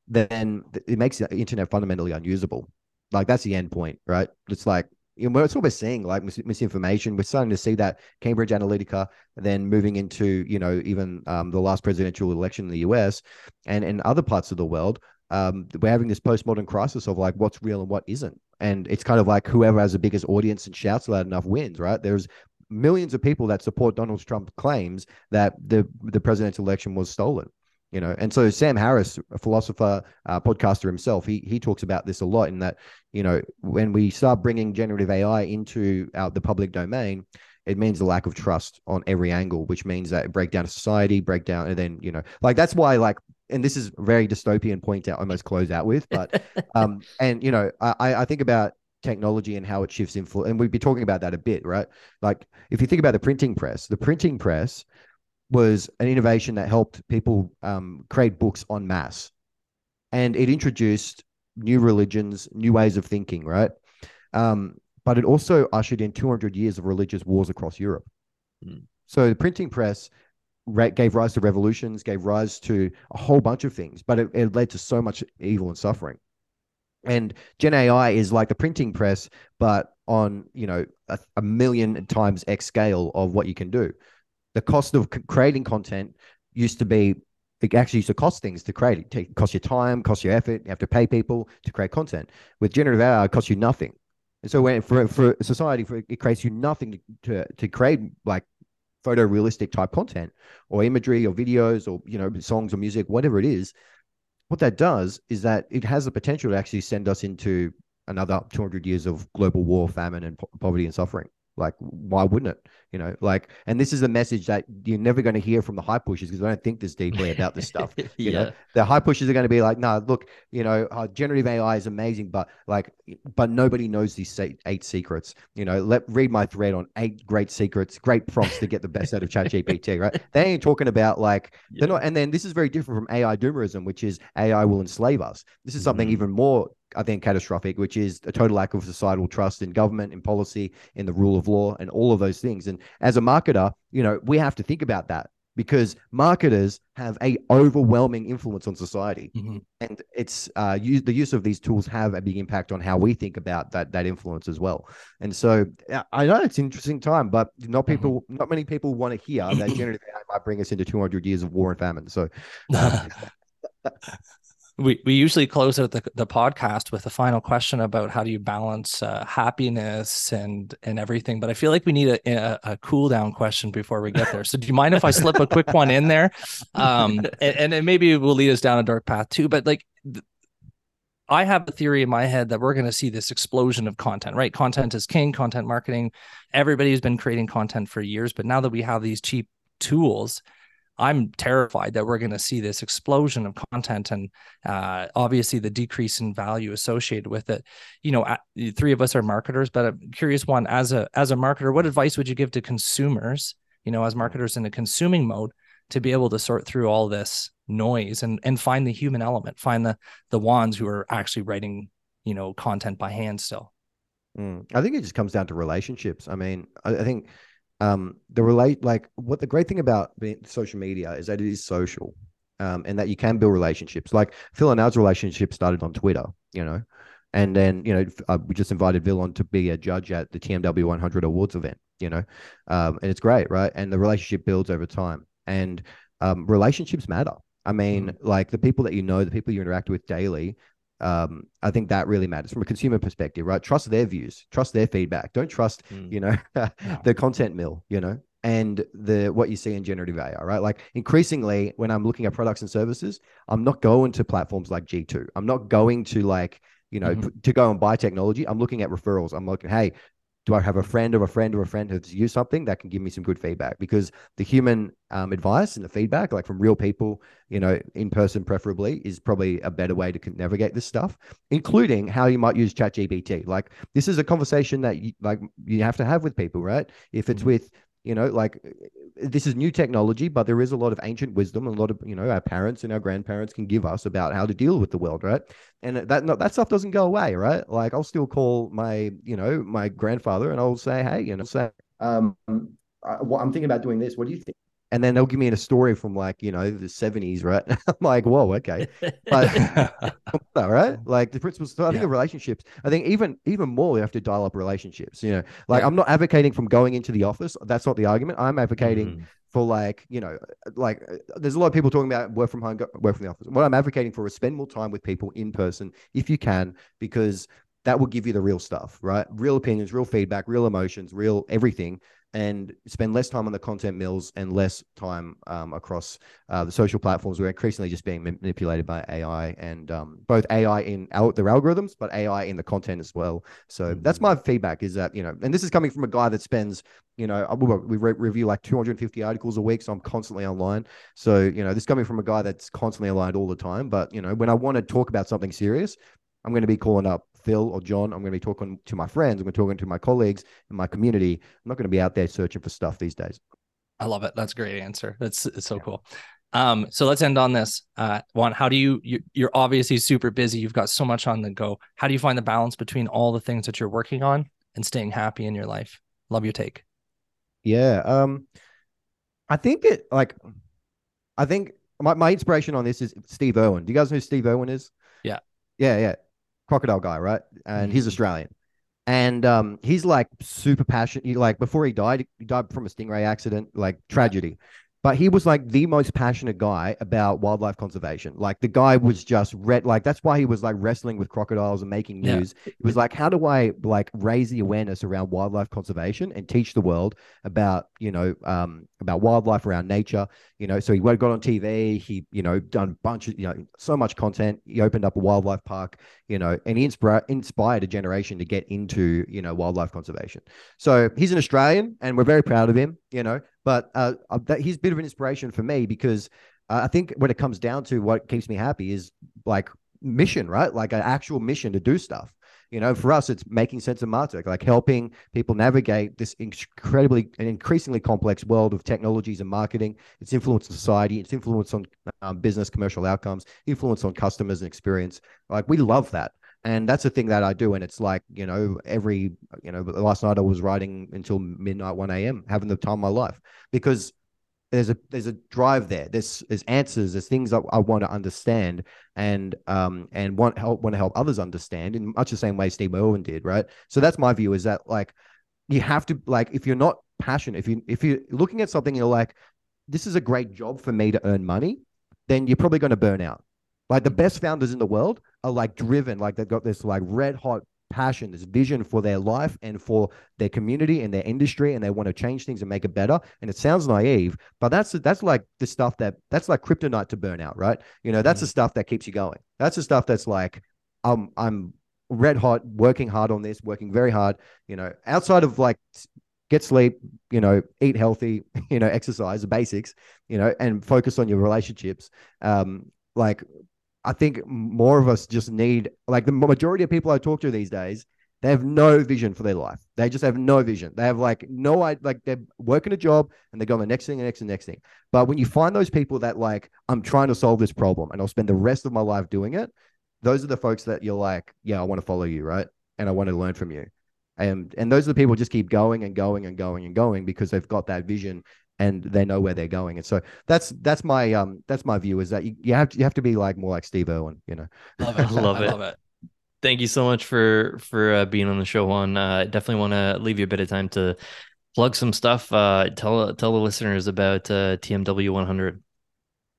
then it makes the internet fundamentally unusable. Like that's the end point, right? It's like you know, it's what we're seeing, like mis- misinformation. We're starting to see that Cambridge Analytica, then moving into you know even um, the last presidential election in the U.S. and in other parts of the world. Um, we're having this postmodern crisis of like what's real and what isn't and it's kind of like whoever has the biggest audience and shouts loud enough wins, right? There's millions of people that support Donald Trump claims that the the presidential election was stolen. You know, and so Sam Harris, a philosopher, uh, podcaster himself, he he talks about this a lot. In that, you know, when we start bringing generative AI into out the public domain, it means the lack of trust on every angle, which means that breakdown of society, breakdown, and then you know, like that's why like and this is a very dystopian point to almost close out with, but (laughs) um, and you know, I I think about technology and how it shifts influence, and we'd be talking about that a bit, right? Like if you think about the printing press, the printing press was an innovation that helped people um, create books en masse, and it introduced new religions, new ways of thinking, right? Um, but it also ushered in 200 years of religious wars across Europe. Mm. So the printing press gave rise to revolutions, gave rise to a whole bunch of things, but it, it led to so much evil and suffering. And Gen AI is like the printing press, but on you know a, a million times x scale of what you can do. The cost of creating content used to be it actually used to cost things to create it. It costs you time, cost you effort. You have to pay people to create content. With generative AI, it costs you nothing. And so when for for society, for, it creates you nothing to, to to create like photorealistic type content or imagery or videos or you know songs or music whatever it is what that does is that it has the potential to actually send us into another 200 years of global war famine and po- poverty and suffering Like, why wouldn't it? You know, like, and this is a message that you're never going to hear from the high pushers because they don't think this deeply about this stuff. (laughs) You yeah. know, the high pushers are going to be like, no, look, you know, uh, generative AI is amazing, but like, but nobody knows these eight, secrets. You know, let read my thread on eight great secrets, great prompts to get the best out of ChatGPT. (laughs) Right? They ain't talking about like Yeah. they're not. And then this is very different from AI doomerism, which is AI will enslave us. This is something Mhm. even more. I think catastrophic, which is a total lack of societal trust in government, in policy, in the rule of law, and all of those things. And as a marketer, you know, we have to think about that because marketers have a overwhelming influence on society. Mhm. and it's uh use, the use of these tools have a big impact on how we think about that that influence as well. And so i know it's an interesting time but not people not many people want to hear that (laughs) generative ai might bring us into 200 years of war and famine. So (laughs) um, we we usually close out the, the podcast with a final question about how do you balance uh, happiness and and everything but i feel like we need a, a, a cool down question before we get there so do you mind if i slip a quick one in there um (laughs) and, and it maybe it will lead us down a dark path too but like th- I have a theory in my head that we're going to see this explosion of content, right? Content is king, content marketing. Everybody's been creating content for years, but now that we have these cheap tools, I'm terrified that we're going to see this explosion of content and uh, obviously the decrease in value associated with it. You know, three of us are marketers, but I'm curious one as a as a marketer, what advice would you give to consumers? You know, as marketers in a consuming mode, to be able to sort through all this noise and and find the human element, find the the ones who are actually writing, you know, content by hand still. Mm. I think it just comes down to relationships. I mean, I, I think um, the relate like what the great thing about being, social media is that it is social, um, and that you can build relationships. Like Phil and Al's relationship started on Twitter, you know, and then you know uh, we just invited Phil on to be a judge at the TMW 100 Awards event, you know, um, and it's great, right? And the relationship builds over time, and um, relationships matter. I mean, like the people that you know, the people you interact with daily, um, I think that really matters from a consumer perspective, right? Trust their views, trust their feedback. Don't trust, Mm. you know, (laughs) the content mill, you know, and the what you see in generative AI, right? Like increasingly, when I'm looking at products and services, I'm not going to platforms like G2. I'm not going to like, you know, Mhm. p- to go and buy technology. I'm looking at referrals. I'm looking, hey, do I have a friend or a friend or a friend who's used something that can give me some good feedback? Because the human um, advice and the feedback, like from real people, you know, in person preferably, is probably a better way to navigate this stuff, including how you might use ChatGPT. Like this is a conversation that you, like you have to have with people, right? If it's Mhm. with you know, like this is new technology, but there is a lot of ancient wisdom, and a lot of you know our parents and our grandparents can give us about how to deal with the world, right? And that no, that stuff doesn't go away, right? Like I'll still call my you know my grandfather and I'll say, hey, you know, say, um, I, I'm thinking about doing this. What do you think? And then they'll give me a story from like you know the 70s, right? (laughs) I'm like, whoa, okay, but (laughs) (laughs) all right, like the principles. So I think Yeah. of relationships. I think even even more, we have to dial up relationships. You know, like Yeah. I'm not advocating from going into the office. That's not the argument. I'm advocating Mhm. for like you know like there's a lot of people talking about work from home go, work from the office what i'm advocating for is spend more time with people in person if you can because that will give you the real stuff right real opinions real feedback real emotions real everything and spend less time on the content mills and less time um, across uh, the social platforms. We're increasingly just being manipulated by AI and um, both AI in al- their algorithms, but AI in the content as well. So that's my feedback is that, you know, and this is coming from a guy that spends, you know, uh, we re- review like 250 articles a week. So I'm constantly online. So, you know, this is coming from a guy that's constantly aligned all the time. But, you know, when I want to talk about something serious, I'm going to be calling up Phil or John. I'm going to be talking to my friends. I'm going to be talking to my colleagues in my community. I'm not going to be out there searching for stuff these days. I love it. That's a great answer. That's it's so cool. Um, so let's end on this. Uh, Juan, how do you, you you're obviously super busy. You've got so much on the go. How do you find the balance between all the things that you're working on and staying happy in your life? Love your take. Yeah. Um, I think it like, I think my, my inspiration on this is Steve Irwin. Do you guys know who Steve Irwin is? Yeah. Yeah, yeah. Crocodile guy, right? And he's Mhm. Australian. And um, he's like super passionate. He, like before he died, he died from a stingray accident, like tragedy. But he was like the most passionate guy about wildlife conservation. Like the guy was just red. Like that's why he was like wrestling with crocodiles and making Yeah. news. It was like, how do I like raise the awareness around wildlife conservation and teach the world about you know um, about wildlife around nature. You know, so he got on TV. He, you know, done bunch of, you know, so much content. He opened up a wildlife park, you know, and he inspired inspired a generation to get into, you know, wildlife conservation. So he's an Australian, and we're very proud of him. You know, but uh, uh he's a bit of an inspiration for me because uh, I think when it comes down to what keeps me happy is like mission, right? Like an actual mission to do stuff. You know, for us, it's making sense of Martech, like helping people navigate this incredibly and increasingly complex world of technologies and marketing. Its influence on society, its influence on um, business, commercial outcomes, influence on customers and experience. Like we love that. And that's the thing that I do. And it's like, you know, every, you know, last night I was writing until midnight, 1 a.m., having the time of my life because there's a there's a drive there. There's there's answers. There's things that I want to understand and um and want help want to help others understand in much the same way Steve Irwin did, right? So that's my view is that like you have to like if you're not passionate, if you if you're looking at something you're like, this is a great job for me to earn money, then you're probably going to burn out. Like the best founders in the world are like driven, like they've got this like red hot passion, this vision for their life and for their community and their industry, and they want to change things and make it better. And it sounds naive, but that's that's like the stuff that that's like kryptonite to burn out, right? You know, that's mm-hmm. the stuff that keeps you going. That's the stuff that's like, um, I'm red hot, working hard on this, working very hard. You know, outside of like get sleep, you know, eat healthy, (laughs) you know, exercise, the basics, you know, and focus on your relationships. Um, like I think more of us just need like the majority of people I talk to these days, they have no vision for their life. They just have no vision. They have like no idea, like they're working a job and they go on the next thing and next and next thing. But when you find those people that like I'm trying to solve this problem and I'll spend the rest of my life doing it, those are the folks that you're like, yeah, I want to follow you, right? And I want to learn from you. And and those are the people just keep going and going and going and going because they've got that vision and they know where they're going. And so that's that's my um that's my view is that you, you have to you have to be like more like Steve Irwin, you know. Love it, (laughs) love it. love it. Thank you so much for for uh, being on the show, Juan. Uh, definitely want to leave you a bit of time to plug some stuff. Uh, tell tell the listeners about uh, TMW 100.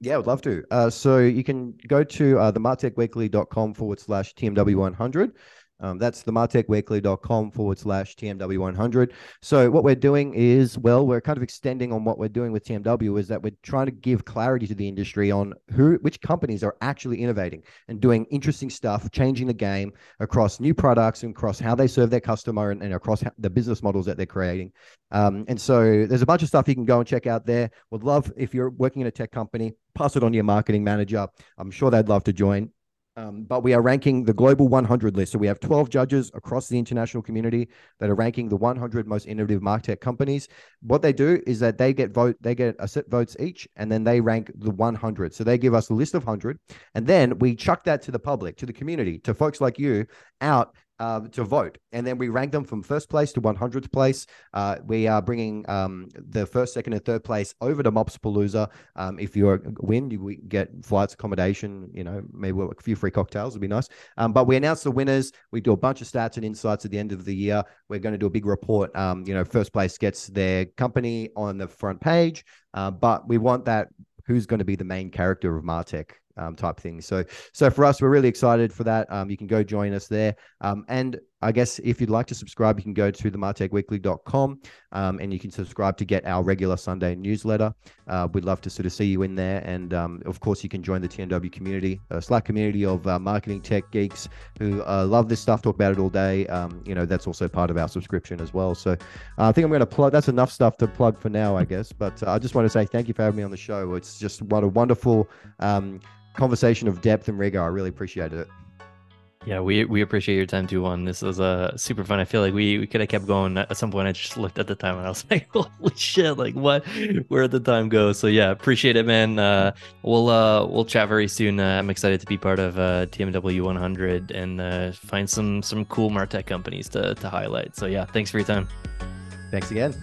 Yeah, I would love to. Uh, so you can go to uh, themartechweekly.com forward slash TMW 100. Um, that's themartechweekly.com forward slash TMW100. So what we're doing is, well, we're kind of extending on what we're doing with TMW is that we're trying to give clarity to the industry on who, which companies are actually innovating and doing interesting stuff, changing the game across new products and across how they serve their customer and, and across the business models that they're creating. Um, and so there's a bunch of stuff you can go and check out there. Would love if you're working in a tech company, pass it on to your marketing manager. I'm sure they'd love to join. Um, but we are ranking the global 100 list. So we have 12 judges across the international community that are ranking the 100 most innovative martech companies. What they do is that they get vote, they get a set votes each, and then they rank the 100. So they give us a list of 100, and then we chuck that to the public, to the community, to folks like you out uh, to vote. And then we rank them from first place to 100th place. Uh, we are bringing um, the first, second, and third place over to MOps-Apalooza. Um, if you win, you get flights, accommodation, you know, maybe a few free cocktails would be nice. Um, but we announce the winners. We do a bunch of stats and insights at the end of the year. We're going to do a big report. Um, you know, first place gets their company on the front page, uh, but we want that who's going to be the main character of Martech um, type things. So, so for us, we're really excited for that. Um, you can go join us there. Um, and I guess if you'd like to subscribe, you can go to themartechweekly.com um, and you can subscribe to get our regular Sunday newsletter. Uh, we'd love to sort of see you in there. And um, of course, you can join the TMW community, a Slack community of uh, marketing tech geeks who uh, love this stuff, talk about it all day. Um, you know, that's also part of our subscription as well. So uh, I think I'm going to plug, that's enough stuff to plug for now, I guess. But uh, I just want to say thank you for having me on the show. It's just what a wonderful um, conversation of depth and rigor. I really appreciated it. Yeah, we we appreciate your time too, Juan. This was uh super fun. I feel like we, we could have kept going at some point. I just looked at the time and I was (laughs) like, holy shit, like what where did the time go? So yeah, appreciate it, man. Uh we'll uh we'll chat very soon. Uh, I'm excited to be part of uh TMW 100 and uh find some some cool Martech companies to to highlight. So yeah, thanks for your time. Thanks again.